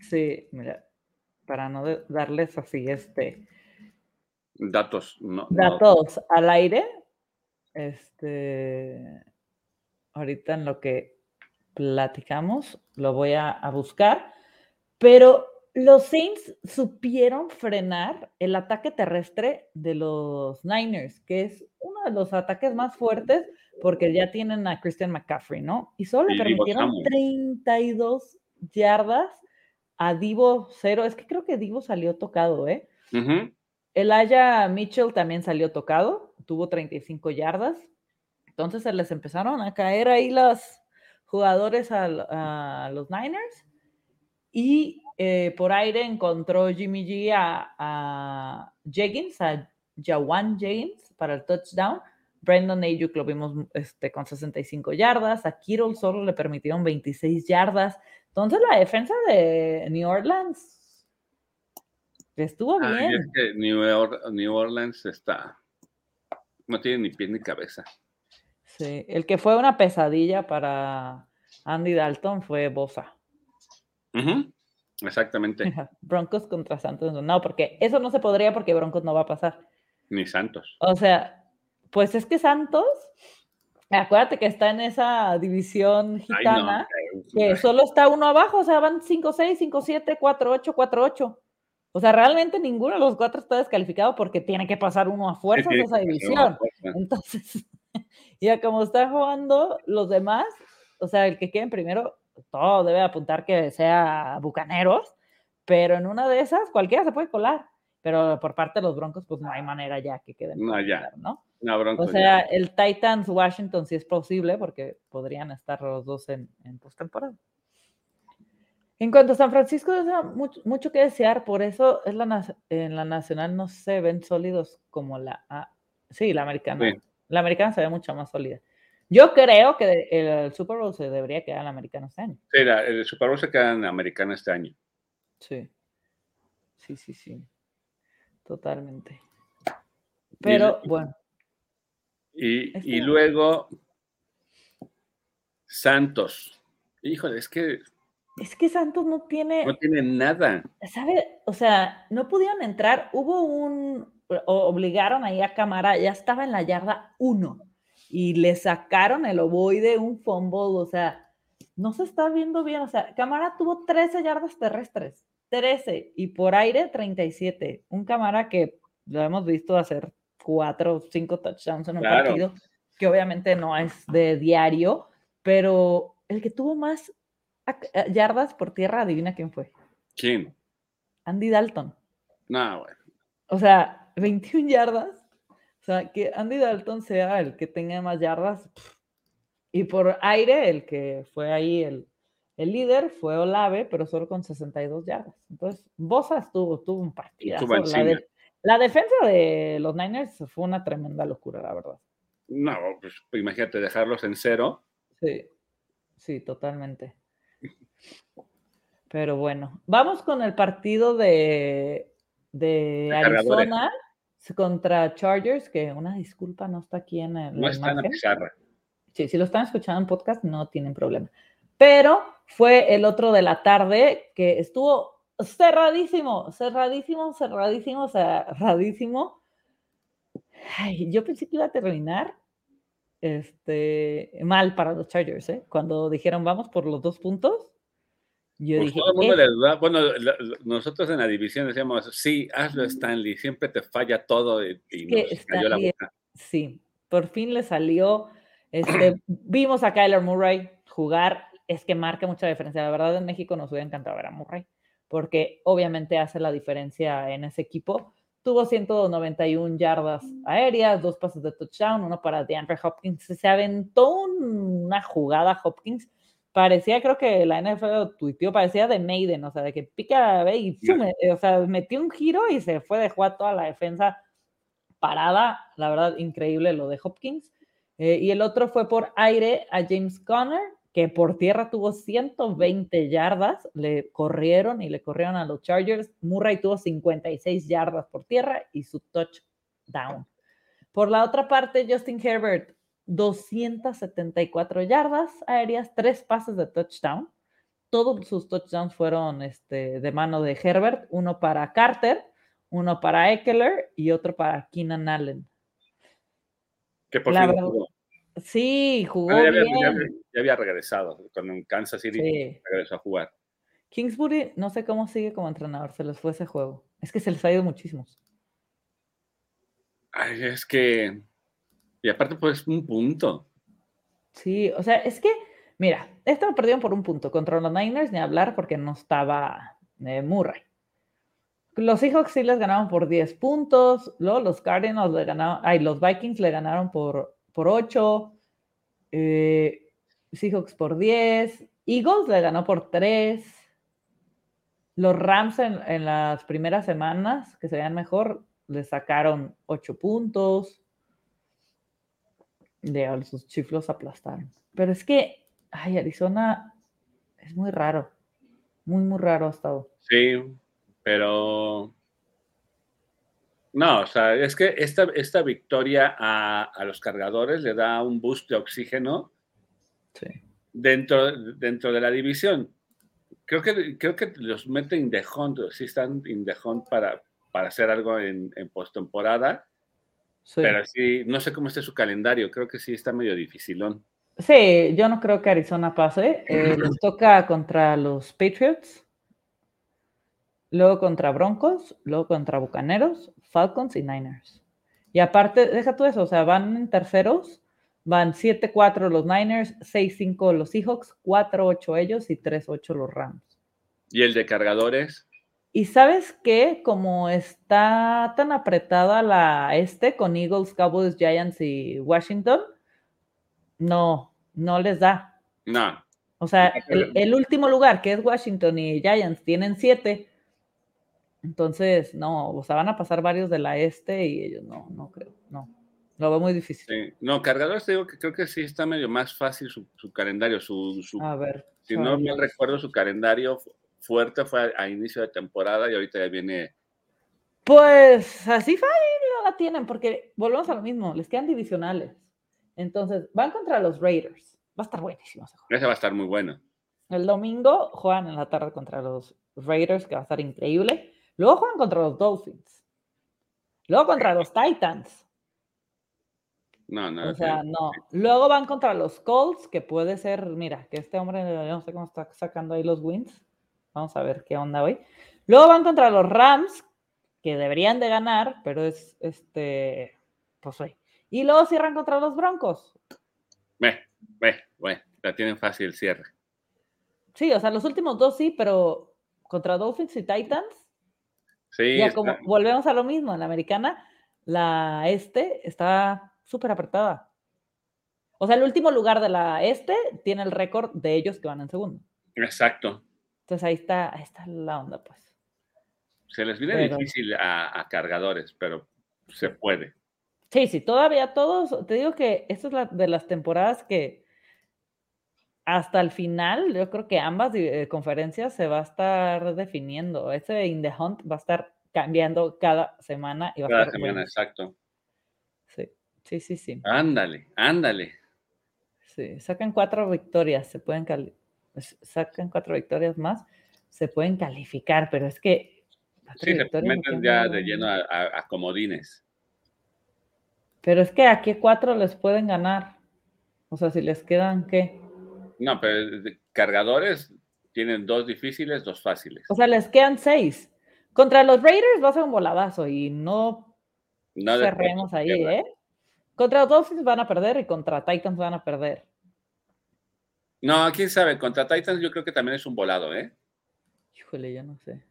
Sí, mira, para no de- darles así este Datos, no. no. datos al aire, este, ahorita en lo que platicamos, lo voy a, a buscar, pero los Saints supieron frenar el ataque terrestre de los Niners, que es uno de los ataques más fuertes porque ya tienen a Christian McCaffrey, ¿no? Y solo le permitieron Samuel. 32 yardas a Divo cero. Es que creo que Divo salió tocado, ¿eh? Elijah Mitchell también salió tocado, tuvo 35 yardas. Entonces se les empezaron a caer ahí los jugadores a, los Niners. Y eh, por aire encontró Jimmy G a, a a Jawan Jeggins para el touchdown. Brandon Ayuk lo vimos este, con 65 yardas. A Kittle solo le permitieron 26 yardas. Entonces la defensa de New Orleans estuvo Ay, bien. es que New, Or- New Orleans está. No tiene ni pie ni cabeza. Sí, el que fue una pesadilla para Andy Dalton fue Bosa. Ujú, Exactamente. Broncos contra Santos. No, porque eso no se podría porque Broncos no va a pasar. Ni Santos. O sea, pues es que Santos, acuérdate que está en esa división Ay, no. gitana, que solo está uno abajo, o sea, van 5-6, 5-7, 4-8, 4-8. O sea, realmente ninguno de los cuatro está descalificado porque tiene que pasar uno a fuerzas tiene esa división. fuerza. Entonces, ya como están jugando los demás, o sea, el que quede en primero, todo debe apuntar que sea Bucaneros, pero en una de esas cualquiera se puede colar. Pero por parte de los Broncos, pues no hay manera ya que queden. No, ya. ¿no? No, Broncos O ya. sea, el Titans Washington sí es posible porque podrían estar los dos en, en postemporada. En cuanto a San Francisco, mucho, mucho que desear, por eso es la, en la nacional no se ven sólidos como la sí, la americana. La americana se ve mucho más sólida. Yo creo que el Super Bowl se debería quedar en la americana este año. Sí, la- el Super Bowl se queda en Americana este año. Sí. Sí, sí, sí. Totalmente. Pero bueno, Y, Este- y luego Santos. Híjole, es que es que Santos no tiene. no tiene nada. ¿Sabe? O sea, no pudieron entrar. Hubo un. Obligaron ahí a cámara, ya estaba en la yarda 1 y le sacaron el ovoide, un fumble. O sea, no se está viendo bien. O sea, Camara tuvo 13 yardas terrestres, 13, y por aire 37. Un Camara que lo hemos visto hacer cuatro o cinco touchdowns en un partido, que obviamente no es de diario, pero el que tuvo más yardas por tierra, adivina quién fue. ¿Quién? Andy Dalton. No, bueno. O sea, 21 yardas. O sea, que Andy Dalton sea el que tenga más yardas. Y por aire, el que fue ahí el, el líder fue Olave, pero solo con 62 yardas. Entonces, Bosa estuvo, tuvo un partido. La, la, defensa de los Niners fue una tremenda locura, la verdad. No, pues imagínate dejarlos en cero. Sí, sí, totalmente. Pero bueno, vamos con el partido de, de Arizona contra Chargers, que una disculpa, no está aquí en el. No está en la pizarra. Sí, si lo están escuchando en podcast, no tienen problema. Pero fue el otro de la tarde que estuvo cerradísimo, cerradísimo, cerradísimo, cerradísimo. Ay, yo pensé que iba a terminar este, mal para los Chargers, ¿eh? Cuando dijeron vamos por los dos puntos, yo pues dije. bueno, nosotros en la división decíamos, sí, hazlo, Stanley, siempre te falla todo y, nos cayó la boca. Sí, por fin le salió. Este, vimos a Kyler Murray jugar, es que marca mucha diferencia. La verdad, en México nos hubiera encantado ver a Murray, porque obviamente hace la diferencia en ese equipo. Tuvo 191 yardas aéreas, dos pases de touchdown, uno para DeAndre Hopkins. Se aventó una jugada Hopkins. Parecía, creo que la NFL tuiteó, parecía de Maiden, o sea, de que pica ve y o sea, metió un giro y se fue, dejó a toda la defensa parada. La verdad, increíble lo de Hopkins. Eh, y el otro fue por aire a James Conner, que por tierra tuvo 120 yardas, le corrieron y le corrieron a los Chargers. Murray tuvo 56 yardas por tierra y su touchdown. Por la otra parte, Justin Herbert, 274 yardas aéreas, tres pases de touchdown. Todos sus touchdowns fueron este, de mano de Herbert, uno para Carter, uno para Eckler y otro para Keenan Allen. Que por Sí, jugó ya había, bien. Ya, había regresado. Cuando en Kansas City regresó a jugar. Kingsbury, no sé cómo sigue como entrenador, se les fue ese juego. Es que se les ha ido muchísimos. Ay, es que. Y aparte, pues, un punto. Sí, o sea, es que, mira, estaba perdido por un punto. Contra los Niners ni hablar porque no estaba eh, Murray. Los Seahawks sí les ganaron por 10 puntos. Luego los Cardinals le ganaron. Ay, los Vikings le ganaron por por 8, eh, Seahawks por 10, Eagles le ganó por 3, los Rams en, las primeras semanas, que se veían mejor, le sacaron 8 puntos, de sus chiflos aplastaron. Pero es que, ay, Arizona es muy raro, muy, muy raro ha estado. Sí, pero no, o sea, es que esta, esta victoria a, los cargadores le da un boost de oxígeno dentro, dentro de la división. Creo que, creo que los meten in the hunt, sí están in the hunt para, para hacer algo en, en postemporada. Pero sí, no sé cómo esté su calendario, creo que sí está medio dificilón. Sí, yo no creo que Arizona pase. Eh, les toca contra los Patriots, luego contra Broncos, luego contra Bucaneros, Falcons y Niners. Y aparte, deja tú eso, o sea, van en terceros, van 7-4 los Niners, 6-5 los Seahawks, 4-8 ellos y 3-8 los Rams. ¿Y el de cargadores? Y sabes qué, como está tan apretada la este con Eagles, Cowboys, Giants y Washington, no, no les da. No. O sea, el, el último lugar, que es Washington y Giants, tienen 7 entonces, no, o sea, van a pasar varios de la este y ellos no, no creo, no. Lo veo muy difícil. No, cargadores te digo que creo que sí está medio más fácil su, calendario. Su, a ver. Si no me recuerdo, su calendario fuerte fue a, inicio de temporada y ahorita ya viene. Pues así fácil no la tienen, porque volvemos a lo mismo, les quedan divisionales. Entonces, van contra los Raiders. Va a estar buenísimo ese Ese va a estar muy bueno. El domingo juegan en la tarde contra los Raiders, que va a estar increíble. Luego juegan contra los Dolphins. Luego contra los Titans. No, no. O sea, no. Luego van contra los Colts, que puede ser, mira, que este hombre, no sé cómo está sacando ahí los wins. Vamos a ver qué onda hoy. Luego van contra los Rams, que deberían de ganar, pero es este, pues hoy. Y luego cierran contra los Broncos. Ve, ve, ve, la tienen fácil el cierre. Sí, o sea, los últimos dos sí, pero contra Dolphins y Titans. Sí. Ya como volvemos a lo mismo, en la americana, la este está súper apretada. O sea, el último lugar de la este tiene el récord de ellos que van en segundo. Exacto. Entonces ahí está, ahí está la onda, pues. Se les viene difícil a, cargadores, pero se puede. Sí, sí, todavía todos, te digo que esta es la de las temporadas que hasta el final, yo creo que ambas eh, conferencias se va a estar definiendo. Ese In the Hunt va a estar cambiando cada semana. Y va cada a estar semana, exacto. Sí, sí, sí, sí. Ándale, ándale. Sí, sacan cuatro victorias, se pueden sacan cuatro victorias más, se pueden calificar, pero es que sí, se meten ya de lleno a, comodines. Pero es que a qué cuatro les pueden ganar. O sea, si les quedan qué. No, pero cargadores tienen dos difíciles, dos fáciles. O sea, les quedan seis. Contra los Raiders va a ser un voladazo y no, no cerremos ahí, ¿eh? Contra los Dolphins van a perder y contra Titans van a perder. No, quién sabe, contra Titans yo creo que también es un volado, ¿eh? Híjole, yo no sé.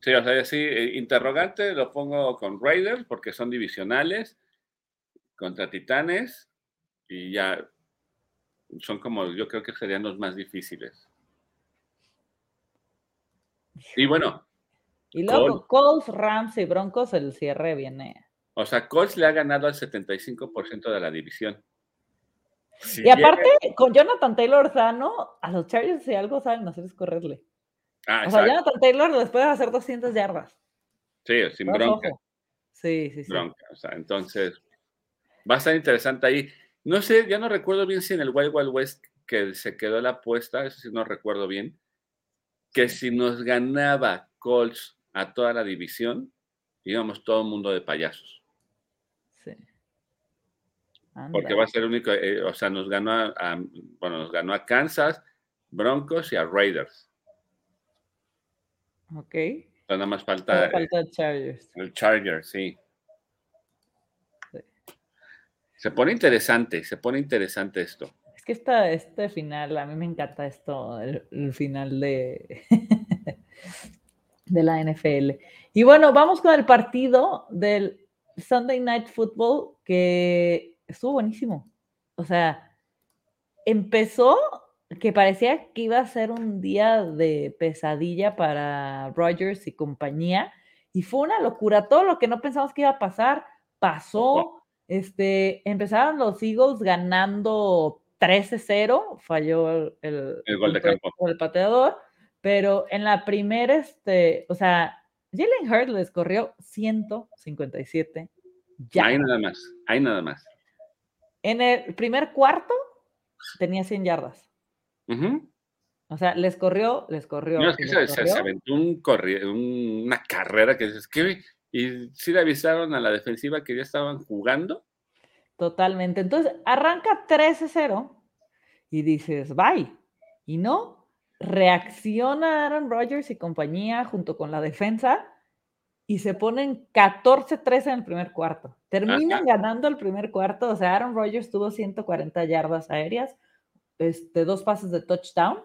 Sí, o sea, sí, eh, interrogante lo pongo con Raiders porque son divisionales contra Titanes y ya son como, yo creo que serían los más difíciles. Y bueno. Y luego Colts, Rams y Broncos, el cierre viene. O sea, Colts le ha ganado al 75% de la división. Y aparte, con Jonathan Taylor sano, a los Chargers si algo saben hacer es correrle. Ah, o sea, Jonathan Taylor después de hacer 200 yardas. Sí, sin bronca. Sí, sí, sí. Bronca. O sea, entonces, va a estar interesante ahí. No sé, ya no recuerdo bien si en el Wild Wild West que se quedó la apuesta, eso sí no recuerdo bien, que si nos ganaba Colts a toda la división, íbamos todo el mundo de payasos. Porque va a ser el único, eh, o sea, nos ganó a, bueno, nos ganó a Kansas, Broncos y a Raiders. Ok. nada más falta, falta el Chargers. El Chargers, sí. Se pone interesante, se pone interesante esto. Es que esta, este final, a mí me encanta esto, el, final de, de la NFL. Y bueno, vamos con el partido del Sunday Night Football que estuvo buenísimo. O sea, empezó que parecía que iba a ser un día de pesadilla para Rogers y compañía. Y fue una locura. Todo lo que no pensamos que iba a pasar, pasó. Este, empezaron los Eagles ganando 13-0, falló el, el, gol de campo. El pateador, pero en la primera, este, o sea, Jalen Hurts les corrió 157 ya. Hay nada más, hay nada más. En el primer cuarto tenía 100 yardas. O sea, les corrió, les corrió. No, es que se, aventó un una carrera que dices, ¿qué? Y sí le avisaron a la defensiva que ya estaban jugando. Totalmente. Entonces, arranca 13-0 y dices, bye. Y no, reacciona Aaron Rodgers y compañía junto con la defensa y se ponen 14-13 en el primer cuarto. Terminan ganando el primer cuarto. O sea, Aaron Rodgers tuvo 140 yardas aéreas, este, dos pases de touchdown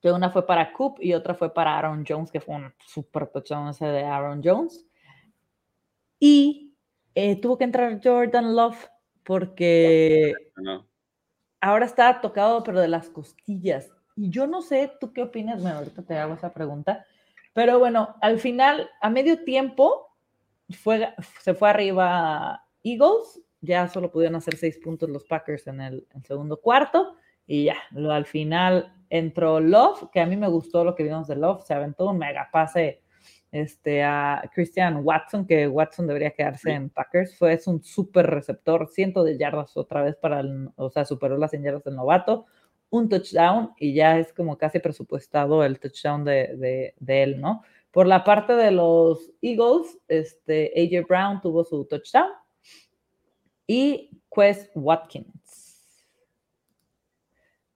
que una fue para Coop y otra fue para Aaron Jones, que fue un super touchdown ese de Aaron Jones. Y eh, tuvo que entrar Jordan Love porque ahora está tocado, pero de las costillas. Y yo no sé, ¿tú qué opinas? Bueno, ahorita te hago esa pregunta. Pero bueno, al final, a medio tiempo, fue, se fue arriba Eagles. Ya solo pudieron hacer seis puntos los Packers en el, en segundo cuarto. Y ya, lo, al final entró Love, que a mí me gustó lo que vimos de Love, se aventó un mega pase este, a Christian Watson, que Watson debería quedarse en Packers, fue es un súper receptor, ciento de yardas otra vez para el, o sea, superó las 100 yardas del novato, un touchdown y ya es como casi presupuestado el touchdown de, de, él, ¿no? Por la parte de los Eagles, este, AJ Brown tuvo su touchdown y Quest Watkins.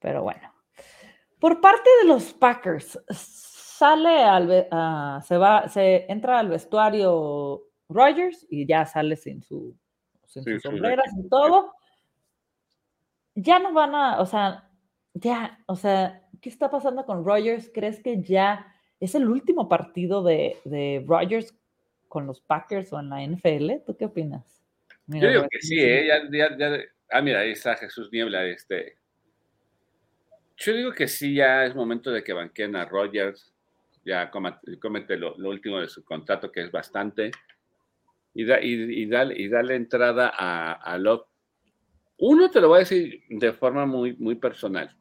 Pero bueno. Por parte de los Packers, sale al, ah, se va, se entra al vestuario Rogers y ya sale sin su, sin sus sombreras y todo. Ya no van a, o sea, ya, o sea, ¿qué está pasando con Rogers? ¿Crees que ya es el último partido de, de Rogers con los Packers o en la NFL? ¿Tú qué opinas? Yo digo que sí, ¿eh? Ya, ya, ah, mira, ahí está Jesús Niebla, este. Yo digo que sí, ya es momento de que banqueen a Rogers, ya comete lo, último de su contrato, que es bastante, y, da, y, dale, y dale entrada a, a Love. Uno te lo voy a decir de forma muy, muy personal.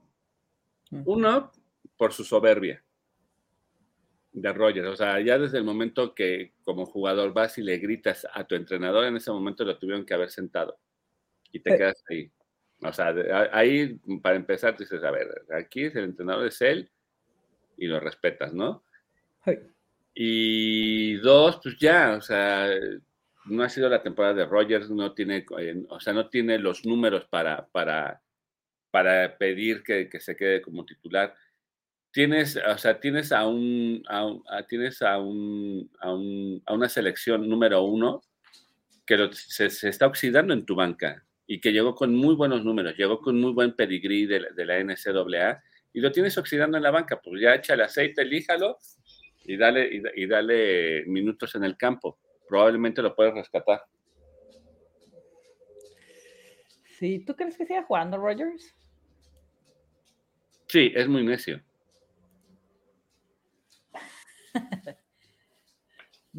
Uno, por su soberbia de Rogers. O sea, ya desde el momento que como jugador vas y le gritas a tu entrenador, en ese momento lo tuvieron que haber sentado y te quedas ahí. O sea, ahí para empezar dices, a ver, aquí el entrenador es él y lo respetas, ¿no? Y dos, pues ya, o sea, no ha sido la temporada de Rogers, no tiene, eh, o sea, no tiene los números para, para, para pedir que, que se quede como titular tienes, o sea, tienes a un, tienes a un, a un, a una selección número uno que se, está oxidando en tu banca y que llegó con muy buenos números, llegó con muy buen pedigrí de, de la NCAA y lo tienes oxidando en la banca, pues ya echa el aceite, elíjalo y dale, y, dale minutos en el campo. Probablemente lo puedes rescatar. Sí, ¿tú crees que siga jugando Rogers? Sí, es muy necio.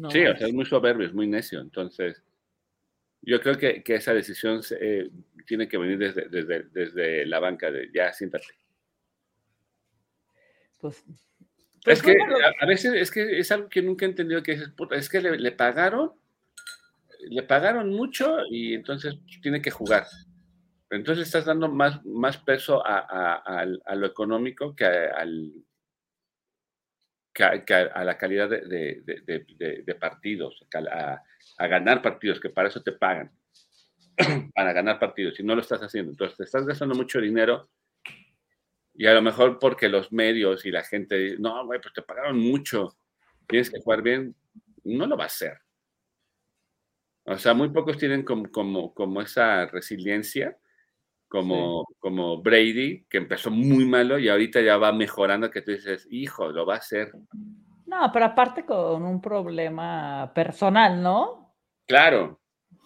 sí, o sea, es muy soberbio, es muy necio. Entonces, yo creo que, esa decisión eh, tiene que venir desde, desde, la banca de ya, siéntate. Pues, pues es que a, veces es que es algo que nunca he entendido que es, es que le, pagaron, le pagaron mucho y entonces tiene que jugar. Entonces estás dando más, más peso a lo económico que al, a, la calidad de, partidos, a, ganar partidos, que para eso te pagan, para ganar partidos, y no lo estás haciendo. Entonces, te estás gastando mucho dinero y a lo mejor porque los medios y la gente, no, güey, pues te pagaron mucho, tienes que jugar bien, no lo va a hacer. O sea, muy pocos tienen como, como, como esa resiliencia como, como Brady, que empezó muy malo y ahorita ya va mejorando, que tú dices, hijo, lo va a hacer. No, pero aparte con un problema personal, ¿no? Claro,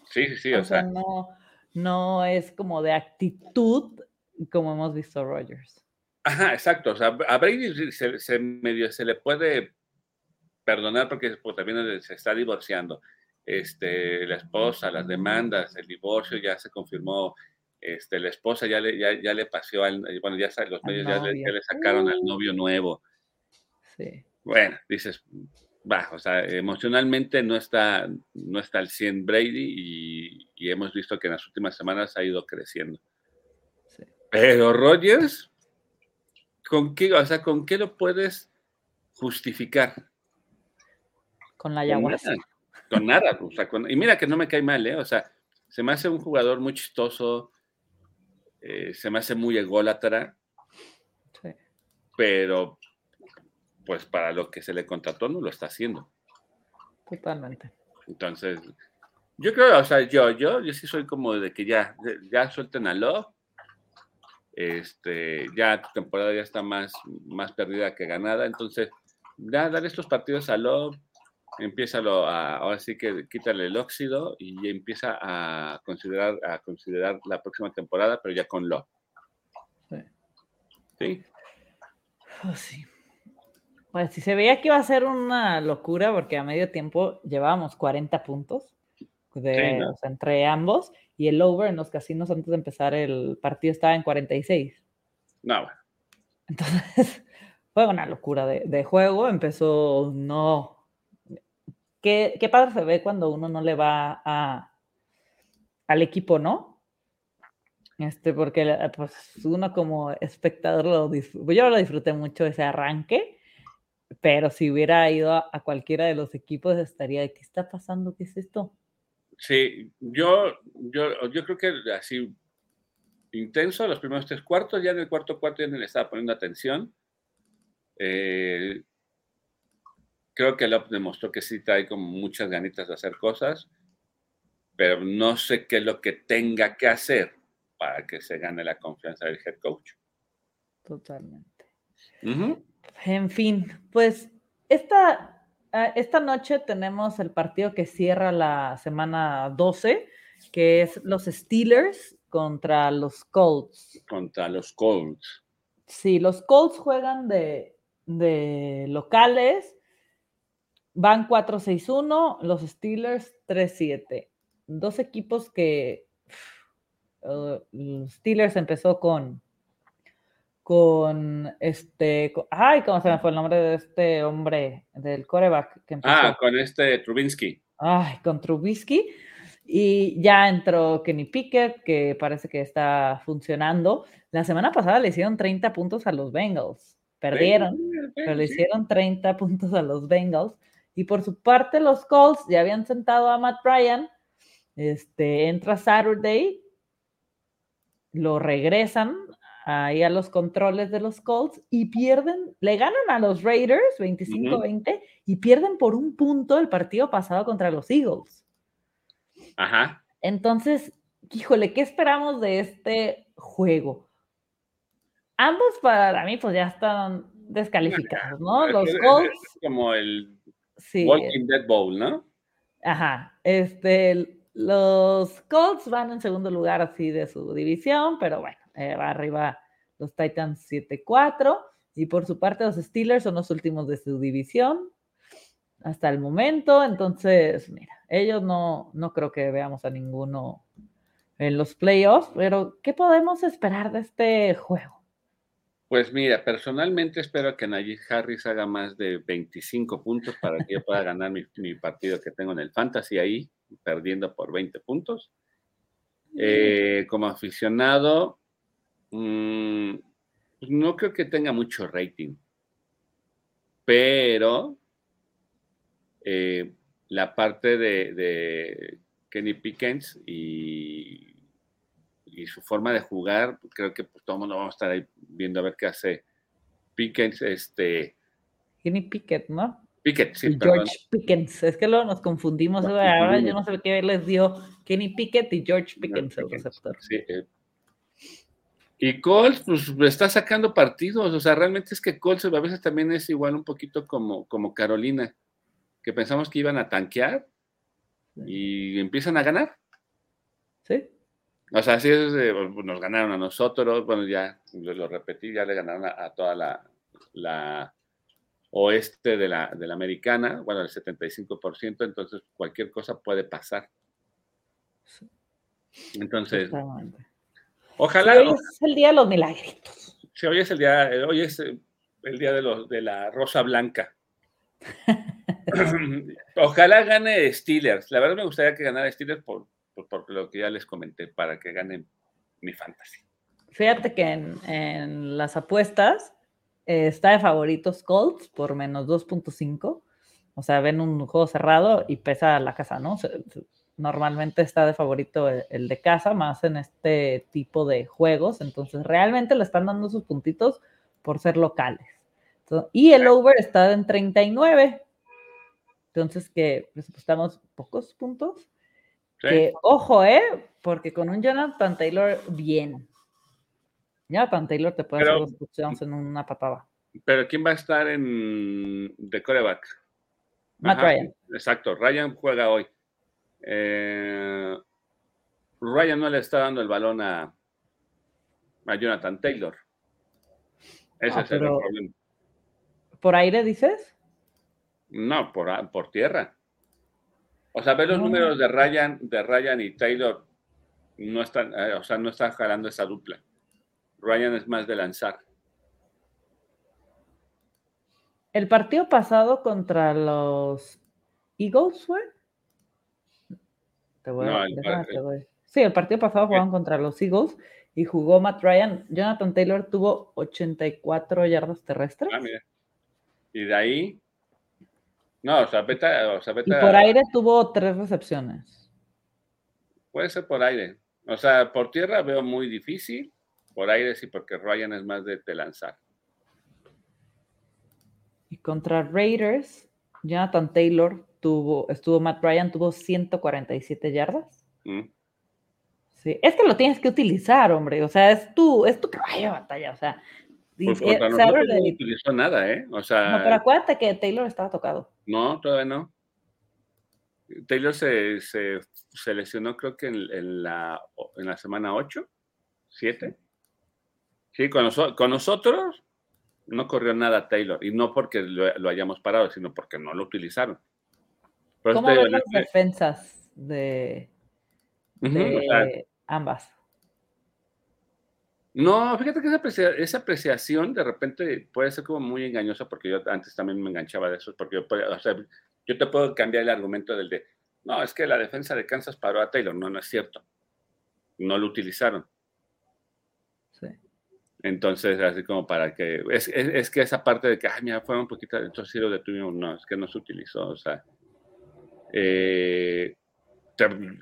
sí, sí, sí. O, sea, no, no es como de actitud como hemos visto Rogers. Ajá, exacto. O sea, a Brady se, medio se le puede perdonar porque pues, también se está divorciando. Este, la esposa, las demandas, el divorcio ya se confirmó, este, la esposa ya le, ya, ya le pasó al, bueno, ya los medios ya le, sacaron al novio nuevo. Sí. Bueno, dices, va, o sea, emocionalmente no está, no está al 100 Brady y, y hemos visto que en las últimas semanas ha ido creciendo. Sí. Pero Rogers, ¿con qué, o sea, ¿con qué lo puedes justificar? Con la ayahuasca. Con nada, o sea, y mira que no me cae mal, ¿eh? O sea, se me hace un jugador muy chistoso, eh, se me hace muy ególatra, pero pues para lo que se le contrató no lo está haciendo. Totalmente. Entonces, yo creo, o sea, yo, yo, yo sí soy como de que ya, ya suelten a Love. Este, ya tu temporada ya está más, más perdida que ganada. Entonces, ya dar estos partidos a Love, empieza a, ahora sí que quítale el óxido y empieza a considerar, a considerar la próxima temporada, pero ya con lo. Sí. ¿Sí? Oh, pues si se veía que iba a ser una locura, porque a medio tiempo llevábamos 40 puntos de, entre ambos, y el over en los casinos antes de empezar el partido estaba en 46. No, Entonces, fue una locura de, de juego. Empezó no qué, padre se ve cuando uno no le va a, al equipo, ¿no? Este, porque pues, uno como espectador lo yo lo disfruté mucho ese arranque, pero si hubiera ido a, cualquiera de los equipos estaría, ¿qué está pasando? ¿Qué es esto? Sí, yo, yo, yo creo que así intenso los primeros tres cuartos, ya en el cuarto cuarto ya no le estaba poniendo atención. Eh, creo que Lop demostró que sí trae como muchas ganitas de hacer cosas, pero no sé qué es lo que tenga que hacer para que se gane la confianza del head coach. Totalmente. En fin, pues esta, ah, esta noche tenemos el partido que cierra la semana 12, que es los Steelers contra los Colts. Contra los Colts. Sí, los Colts juegan de, de locales, van 4-6-1, los Steelers 3-7. Dos equipos que uh, los Steelers empezó con con este, ay, ¿cómo se me fue el nombre de este hombre, del coreback que empezó? Ah, con este Trubinsky. Ay, con Trubisky. Y ya entró Kenny Pickett, que parece que está funcionando. La semana pasada le hicieron 30 puntos a los Bengals. Perdieron, pero le hicieron 30 puntos a los Bengals. Y por su parte, los Colts ya habían sentado a Matt Ryan. Este, entra Saturday, lo regresan ahí a los controles de los Colts y pierden, le ganan a los Raiders 25-20 y pierden por un punto el partido pasado contra los Eagles. Ajá. Entonces, híjole, ¿qué esperamos de este juego? Ambos para mí pues ya están descalificados, ¿no? Los Colts. como el Walking Dead Bowl, ¿no? Ajá. Este, los Colts van en segundo lugar así de su división, pero bueno, eh, va arriba los Titans 7-4. Y por su parte, los Steelers son los últimos de su división hasta el momento. Entonces, mira, ellos no, no creo que veamos a ninguno en los playoffs, pero ¿qué podemos esperar de este juego? Pues mira, personalmente espero que Najee Harris haga más de 25 puntos para que yo pueda ganar mi, mi, partido que tengo en el Fantasy ahí, perdiendo por 20 puntos. Eh, como aficionado, Mm, pues no creo que tenga mucho rating, pero eh, la parte de, Kenny Pickens y, y, su forma de jugar, creo que pues, todo el mundo vamos a estar ahí viendo a ver qué hace Pickens. Este, Kenny Pickett, ¿no? Pickett, sí. George Pickens, es que luego nos confundimos. ahora yo no sé qué les dio Kenny Pickett y George Pickens, el receptor. Sí, eh, y Colts, pues está sacando partidos, o sea, realmente es que Colts a veces también es igual un poquito como, como Carolina, que pensamos que iban a tanquear y empiezan a ganar. Sí. O sea, así es, pues, nos ganaron a nosotros, bueno, ya lo repetí, ya le ganaron a, toda la, la, oeste de la, de la americana, bueno, el 75%, entonces cualquier cosa puede pasar. Entonces, Ojalá. hoy es el día de los milagritos. Sí, hoy es el día, hoy es el día de, los, de la rosa blanca. Ojalá gane Steelers. La verdad me gustaría que ganara Steelers por, por, lo que ya les comenté, para que gane mi fantasy. Fíjate que en, las apuestas eh, está de favoritos Colts por menos 2.5. O sea, ven un juego cerrado y pesa la casa, ¿no? normalmente está de favorito el, de casa, más en este tipo de juegos. Entonces, realmente le están dando sus puntitos por ser locales. y el over está en 39. Entonces, que presupuestamos pocos puntos. Que, ojo, ¿eh? Porque con un Jonathan Taylor, bien. Jonathan Taylor te puede hacer dos en una patada. Pero ¿quién va a estar en de coreback? Matt Ryan. Exacto, Ryan juega hoy. Eh, Ryan no le está dando el balón a, a Jonathan Taylor. Ese es el problema. ¿Por aire dices? No, por, por tierra. O sea, ve los números de Ryan, de Ryan y Taylor, no están, eh, o sea, no están jalando esa dupla. Ryan es más de lanzar. El partido pasado contra los Eagles fue Sí, el partido pasado jugaron contra los Eagles y jugó Matt Ryan. Jonathan Taylor tuvo 84 yardas terrestres. Ah, y de ahí. No, o sea, beta, o sea, Y por aire tuvo tres recepciones. Puede ser por aire. O sea, por tierra veo muy difícil, por aire sí, porque Ryan es más de, lanzar. Y contra Raiders, Jonathan Taylor tuvo, estuvo, Matt Ryan tuvo 147 yardas. Mm. Sí, es que lo tienes que utilizar, hombre. O sea, es tu, es tu caballo de batalla. O sea, pues no utilizó nada, ¿eh? O sea. No, pero acuérdate que Taylor estaba tocado. No, todavía no. Taylor se, se, lesionó, creo que en, la, en la semana 8, 7. Sí, con, con, nosotros no corrió nada Taylor. Y no porque lo, hayamos parado, sino porque no lo utilizaron. ¿Cómo ven las defensas de, ambas? No, fíjate que esa, apreciación de repente puede ser como muy engañosa porque yo antes también me enganchaba de eso, porque yo, o sea, yo te puedo cambiar el argumento del de, no, es que la defensa de Kansas paró a Taylor. No, no es cierto. No lo utilizaron. Sí. Entonces, así como para que, es, que esa parte de que, ay, mira, fue un poquito, entonces sí lo detuvimos, no, es que no se utilizó, o sea, eh,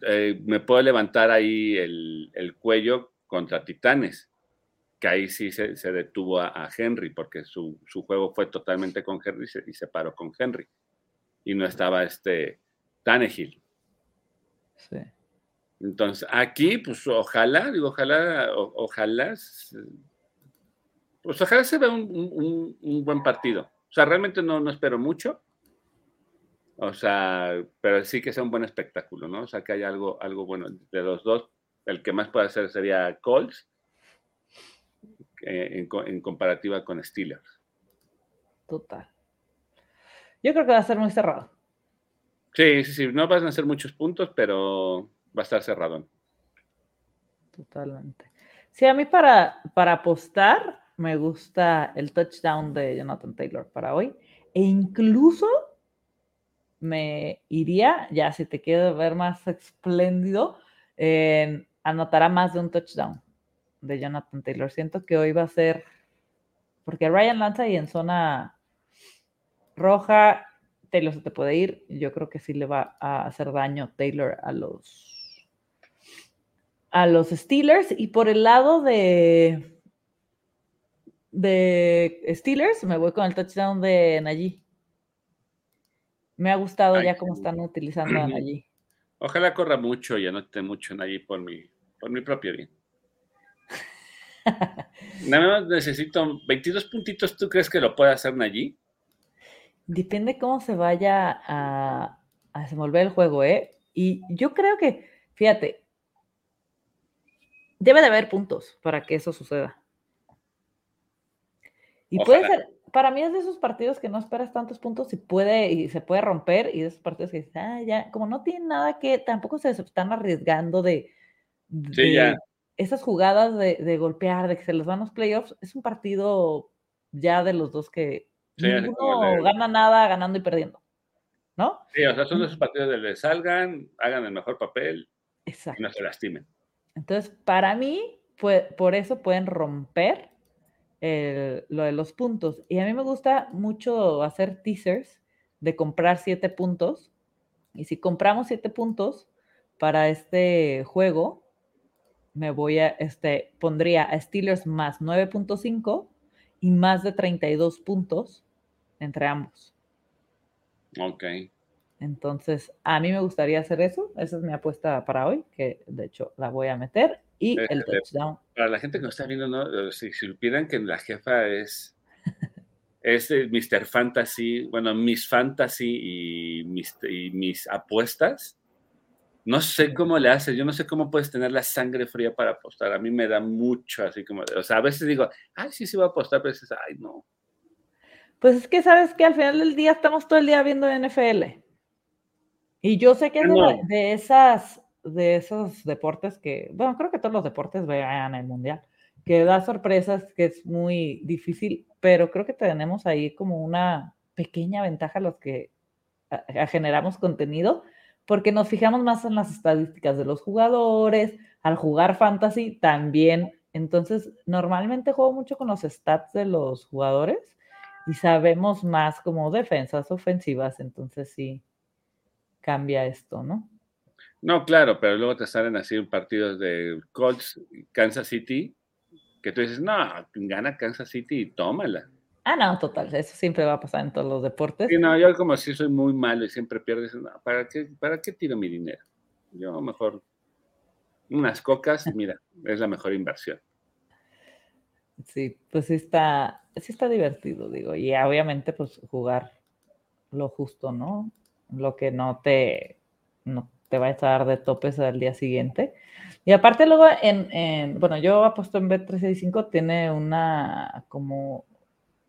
eh, me puedo levantar ahí el, cuello contra Titanes, que ahí sí se, detuvo a, Henry, porque su, juego fue totalmente con Henry y se paró con Henry y no estaba este Tannehill. Sí. Entonces, aquí, pues ojalá, digo, ojalá, ojalá, pues ojalá se vea un, buen partido. O sea, realmente no, no espero mucho. O sea, pero sí que sea un buen espectáculo, ¿no? O sea, que haya algo, algo bueno de los dos. El que más puede hacer sería Colts en, en comparativa con Steelers. Total. Yo creo que va a ser muy cerrado. Sí, sí, sí. No van a ser muchos puntos, pero va a estar cerrado. Totalmente. Sí, a mí para, para apostar me gusta el touchdown de Jonathan Taylor para hoy. E incluso me iría, ya si te quiero ver más espléndido, anotará más de un touchdown de Jonathan Taylor. Siento que hoy va a ser, porque Ryan lanza y en zona roja, Taylor se te puede ir. Yo creo que sí le va a hacer daño Taylor a los a los Steelers. Y por el lado de de Steelers, me voy con el touchdown de Najee. Me ha gustado ya cómo están utilizando a Najee. Ojalá corra mucho y anote mucho Najee por mi, por mi propio bien. Nada más necesito 22 puntitos. ¿Tú crees que lo puede hacer Najee? Depende cómo se vaya a, a desenvolver el juego, ¿eh? Y yo creo que, fíjate, debe de haber puntos para que eso suceda. Y puede ser, para mí es de esos partidos que no esperas tantos puntos y puede, y se puede romper, y de esos partidos que dices, ah, ya, como no tienen nada que, tampoco se están arriesgando de, esas jugadas de, de, golpear, de que se les van los playoffs, es un partido ya de los dos que Ninguno gana nada ganando y perdiendo, ¿no? Sí, o sea, son esos partidos de que salgan, hagan el mejor papel y no se lastimen. Entonces, para mí, pues, por eso pueden romper lo de los puntos. Y a mí me gusta mucho hacer teasers de comprar siete puntos. Y si compramos siete puntos para este juego, me voy a, este, pondría a Steelers más 9.5 y más de 32 puntos entre ambos. Ok. Entonces, a mí me gustaría hacer eso. Esa es mi apuesta para hoy, que de hecho la voy a meter. Y el touchdown. Para la gente que nos está viendo, ¿no? si supieran que la jefa es, es Mr. Fantasy, bueno, Miss Fantasy y mis, y mis apuestas, no sé cómo le haces, yo no sé cómo puedes tener la sangre fría para apostar. A mí me da mucho, así como, o sea, a veces digo, ay, sí, sí voy a apostar, pero a veces, ay, no, pues es que sabes que al final del día estamos todo el día viendo NFL. Y yo sé que es de, esas, de esos deportes que, bueno, creo que todos los deportes vean el mundial, que da sorpresas, que es muy difícil, pero creo que tenemos ahí como una pequeña ventaja los que generamos contenido, porque nos fijamos más en las estadísticas de los jugadores, al jugar fantasy también. Entonces, normalmente juego mucho con los stats de los jugadores y sabemos más como defensas ofensivas, entonces sí cambia esto, ¿no? No, claro, pero luego te salen así partidos de Colts, Kansas City, que tú dices, no, gana Kansas City y tómala. Ah, no, total, eso siempre va a pasar en todos los deportes. Sí, no, yo como si soy muy malo y siempre pierdes, ¿para qué, ¿para qué tiro mi dinero? Yo mejor unas cocas, mira, es la mejor inversión. Sí, pues sí está, sí está divertido, digo, y obviamente pues jugar lo justo, ¿no? Lo que no te, no te va a estar de topes al día siguiente. Y aparte luego en, bueno, yo apuesto en Bet365, tiene una como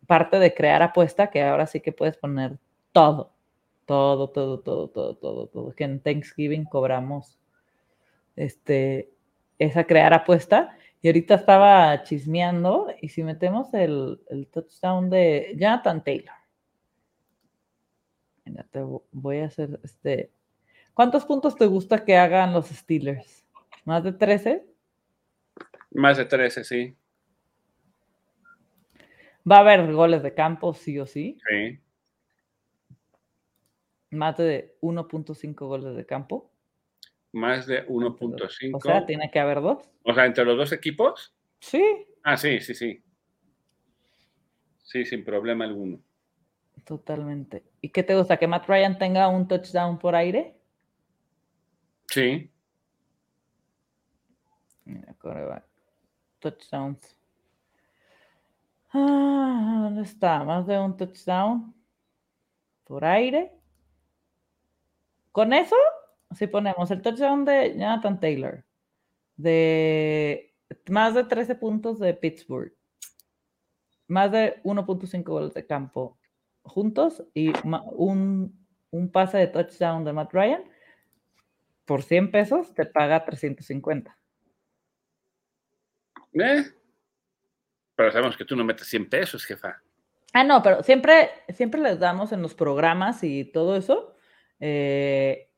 parte de crear apuesta que ahora sí que puedes poner todo, todo, todo, todo, todo, todo, todo, que en Thanksgiving cobramos este, esa crear apuesta. Y ahorita estaba chismeando y si metemos el, touchdown de Jonathan Taylor. Te voy a hacer este. ¿Cuántos puntos te gusta que hagan los Steelers? ¿Más de 13? Más de 13, sí. Va a haber goles de campo, sí o sí. Sí. Más de 1.5 goles de campo. Más de 1.5. O sea, tiene que haber dos. O sea, entre los dos equipos. Sí. Ah, sí, sí, sí. Sí, sin problema alguno. Totalmente. ¿Y qué te gusta? ¿Que Matt Ryan tenga un touchdown por aire? Sí. Mira, va. Touchdowns. Ah, ¿Dónde está? Más de un touchdown por aire. Con eso, si ponemos el touchdown de Jonathan Taylor, de más de 13 puntos de Pittsburgh, más de 1.5 goles de campo juntos y un, un pase de touchdown de Matt Ryan, por 100 pesos te paga 350. ¿Eh? Pero sabemos que tú no metes 100 pesos, jefa. Ah, no, pero siempre, siempre les damos en los programas y todo eso eh,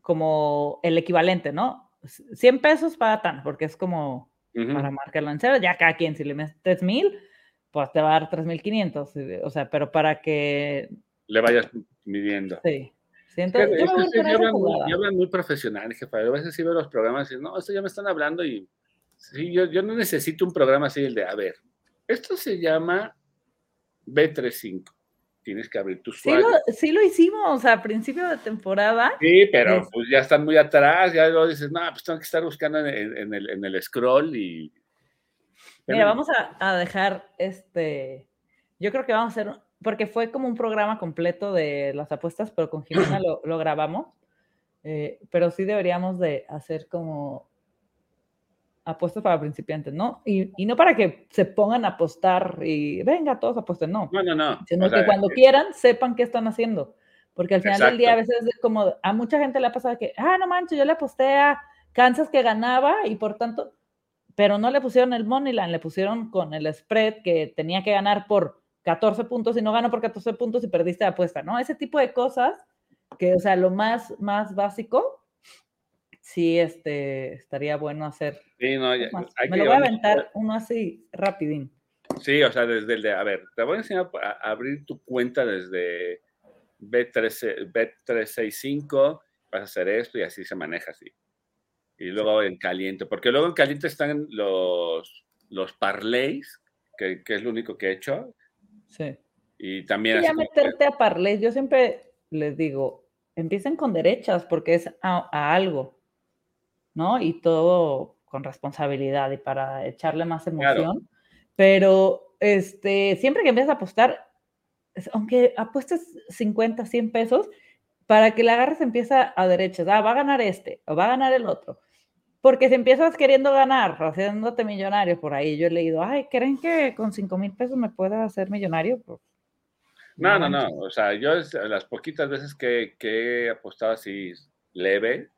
como el equivalente, ¿no? 100 pesos para tan, porque es como para marcar la encera. Ya cada quien, si le metes mil, pues te va a dar 3.500. Eh, o sea, pero para que... Le vayas midiendo. Sí. Sí, entonces, yo hablan, muy, hablan, muy profesional, jefa. A veces sí veo los programas y no, esto ya me están hablando y sí, yo, yo no necesito un programa así el de, a ver, esto se llama B35. Tienes que abrir tus sí lo, sí lo hicimos a principio de temporada. Sí, pero pues ya están muy atrás, ya luego dices, no, pues tengo que estar buscando en, el, en el, scroll y... Mira, vamos a, dejar este, yo creo que vamos a hacer, porque fue como un programa completo de las apuestas, pero con Jimena lo, lo grabamos, eh, pero sí deberíamos de hacer como apuestas para principiantes, ¿no? Y, y, no para que se pongan a apostar y venga, todos apuesten, no. No, no, no. Sino que cuando quieran sepan qué están haciendo. Porque al final del día a veces es como, a mucha gente le ha pasado que, ah, no manches, yo le aposté a Kansas que ganaba y por tanto, pero no le pusieron el Moneyland, le pusieron con el spread que tenía que ganar por 14 puntos y no ganó por 14 puntos y perdiste la apuesta, ¿no? Ese tipo de cosas que, o sea, lo más, más básico, sí este, estaría bueno hacer. Sí, no, Me lo voy a aventar uno así, rapidín. Sí, o sea, desde el de, a ver, te voy a enseñar a abrir tu cuenta desde B3, B365, vas a hacer esto y así se maneja así. Y luego en caliente, porque luego en caliente están los, los parlays, que, que es lo único que he hecho. Sí. Y también... Y ya meterte a parlays, yo siempre les digo, empiecen con derechas porque es a algo. ¿No? Y todo con responsabilidad y para echarle más emoción. Pero este, siempre que empiezas a apostar, aunque apuestes 50, 100 pesos, para que la agarres empieza a derechas. Ah, va a ganar este o va a ganar el otro. Porque si empiezas queriendo ganar, haciéndote millonario por ahí, yo he leído, ay, ¿creen que con 5 mil pesos me pueda hacer millonario? Pues, no, no, no. O sea, yo las poquitas veces que, que he apostado así leve,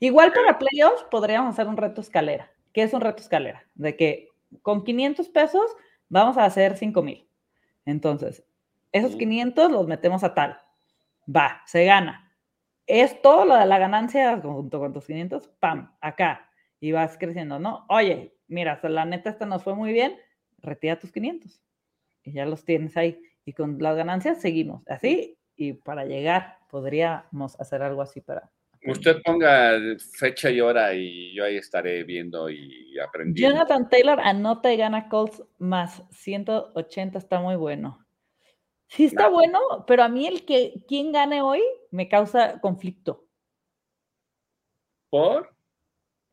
Igual para playoffs podríamos hacer un reto escalera. ¿Qué es un reto escalera? De que con 500 pesos vamos a hacer 5 mil. Entonces, esos 500 los metemos a tal. Va, se gana. Esto, lo de la ganancia junto con tus 500, pam, acá. Y vas creciendo, ¿no? Oye, mira, la neta esta nos fue muy bien, retira tus 500. Y ya los tienes ahí. Y con las ganancias seguimos así. Y para llegar, podríamos hacer algo así para Usted ponga fecha y hora y yo ahí estaré viendo y aprendiendo. Jonathan Taylor anota y gana Colts más 180, está muy bueno. Sí está bueno, pero a mí el que quien gane hoy me causa conflicto. ¿Por?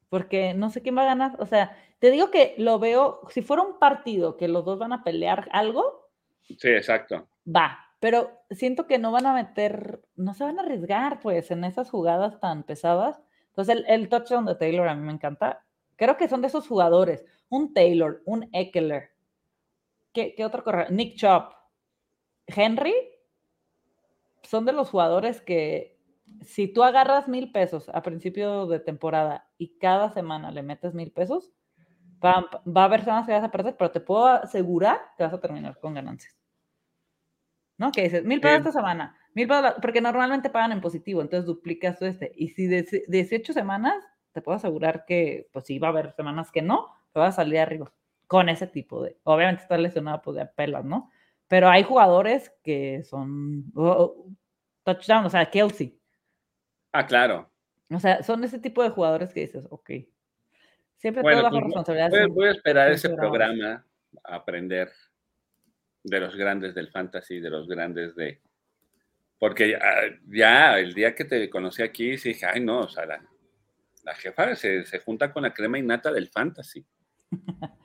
Porque no sé quién va a ganar. O sea, te digo que lo veo, si fuera un partido que los dos van a pelear algo. Sí, exacto. Va, pero siento que no van a meter, no se van a arriesgar, pues, en esas jugadas tan pesadas. Entonces, el, touchdown de Taylor a mí me encanta. Creo que son de esos jugadores. Un Taylor, un Eckler. ¿Qué, otro corredor? Nick Chop. Henry. Son de los jugadores que si tú agarras mil pesos a principio de temporada y cada semana le metes mil pesos, va a haber semanas que vas a perder, pero te puedo asegurar que vas a terminar con ganancias. ¿No? Que dices, mil pesos esta semana, mil pesos, porque normalmente pagan en positivo, entonces duplicas este. Y si de 18 semanas, te puedo asegurar que, pues sí, va a haber semanas que no, te vas a salir arriba con ese tipo de, obviamente está lesionado, pues de apelas, ¿no? Pero hay jugadores que son touchdown, o sea, Kelsey. Ah, claro. O sea, son ese tipo de jugadores que dices, ok. Siempre bueno, bajo pues, responsabilidad. Voy, a esperar ese programa a aprender de los grandes del fantasy, de los grandes de... Porque ya, el día que te conocí aquí, dije, ay no, o sea, la, jefa se, junta con la crema innata del fantasy.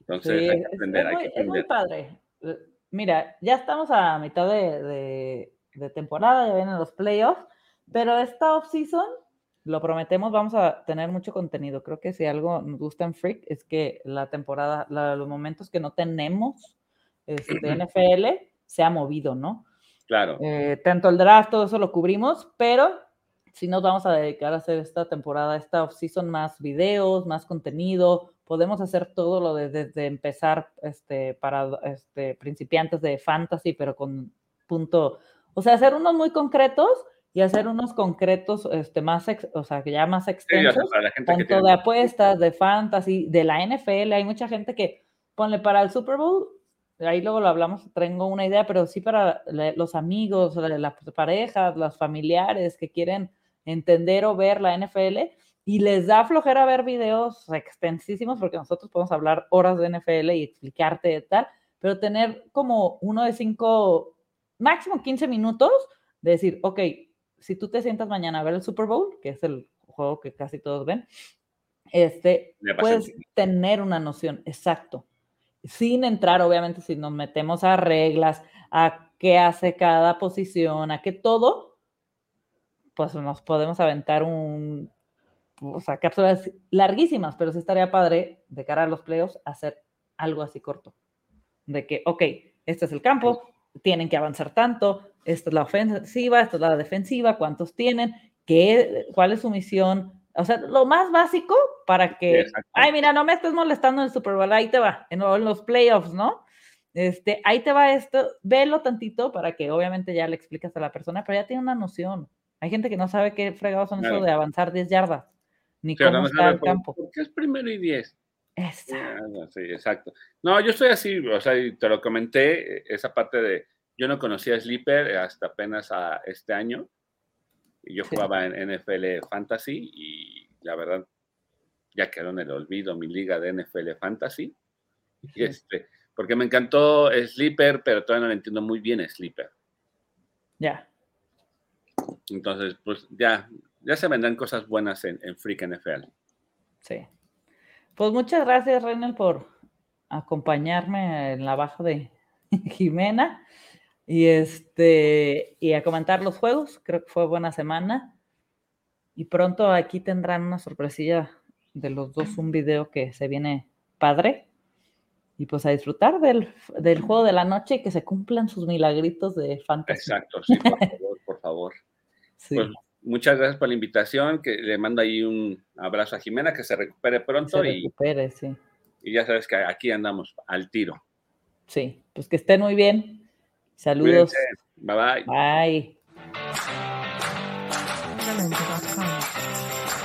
Entonces hay que aprender, hay que aprender. Es muy padre. Mira, ya estamos a mitad de, de temporada, ya vienen los playoffs, pero esta off-season, lo prometemos, vamos a tener mucho contenido. Creo que si algo nos gusta en Freak es que la temporada, los momentos que no tenemos este, NFL se ha movido, ¿no? Claro. Eh, tanto el draft, todo eso lo cubrimos, pero si nos vamos a dedicar a hacer esta temporada, esta off-season, más videos, más contenido, podemos hacer todo lo de, desde empezar este, para este, principiantes de fantasy, pero con punto, o sea, hacer unos muy concretos y hacer unos concretos este, más, o sea, que ya más extensos, tanto de apuestas, de fantasy, de la NFL, hay mucha gente que, ponle para el Super Bowl, ahí luego lo hablamos, tengo una idea, pero sí para los amigos, las parejas, los familiares que quieren entender o ver la NFL y les da flojera ver videos extensísimos porque nosotros podemos hablar horas de NFL y explicarte de tal, pero tener como uno de cinco, máximo 15 minutos de decir, ok, si tú te sientas mañana a ver el Super Bowl, que es el juego que casi todos ven, este, puedes tener una noción, exacto, sin entrar, obviamente, si nos metemos a reglas, a qué hace cada posición, a qué todo, pues nos podemos aventar un, o sea, cápsulas larguísimas, pero sí estaría padre de cara a los playoffs hacer algo así corto. De que, ok, este es el campo, tienen que avanzar tanto, esta es la ofensiva, esta es la defensiva, cuántos tienen, qué, cuál es su misión, o sea, lo más básico para que, ay, mira, no me estés molestando en el Super Bowl, ahí te va, en, los playoffs, ¿no? Este, ahí te va esto, velo tantito para que obviamente ya le explicas a la persona, pero ya tiene una noción. Hay gente que no sabe qué fregados son eso de avanzar 10 yardas, ni cómo está el campo. ¿Por qué es primero y 10? Exacto. Sí, exacto. No, yo estoy así, o sea, te lo comenté, esa parte de, yo no conocía Sleeper hasta apenas a este año, yo jugaba en NFL Fantasy y la verdad ya quedó en el olvido mi liga de NFL Fantasy. este, porque me encantó Sleeper, pero todavía no lo entiendo muy bien Sleeper. Ya. Entonces, pues ya, ya se vendrán cosas buenas en, en Freak NFL. Sí. Pues muchas gracias, Reynel, por acompañarme en la baja de Jimena. Y este, y a comentar los juegos, creo que fue buena semana. Y pronto aquí tendrán una sorpresilla de los dos, un video que se viene padre. Y pues a disfrutar del, juego de la noche y que se cumplan sus milagritos de fantasy. Exacto, sí, por favor, por favor. Pues muchas gracias por la invitación, que le mando ahí un abrazo a Jimena, que se recupere pronto. Se recupere, y, sí. Y ya sabes que aquí andamos al tiro. Sí, pues que estén muy bien. Saludos. Bye bye. Bye.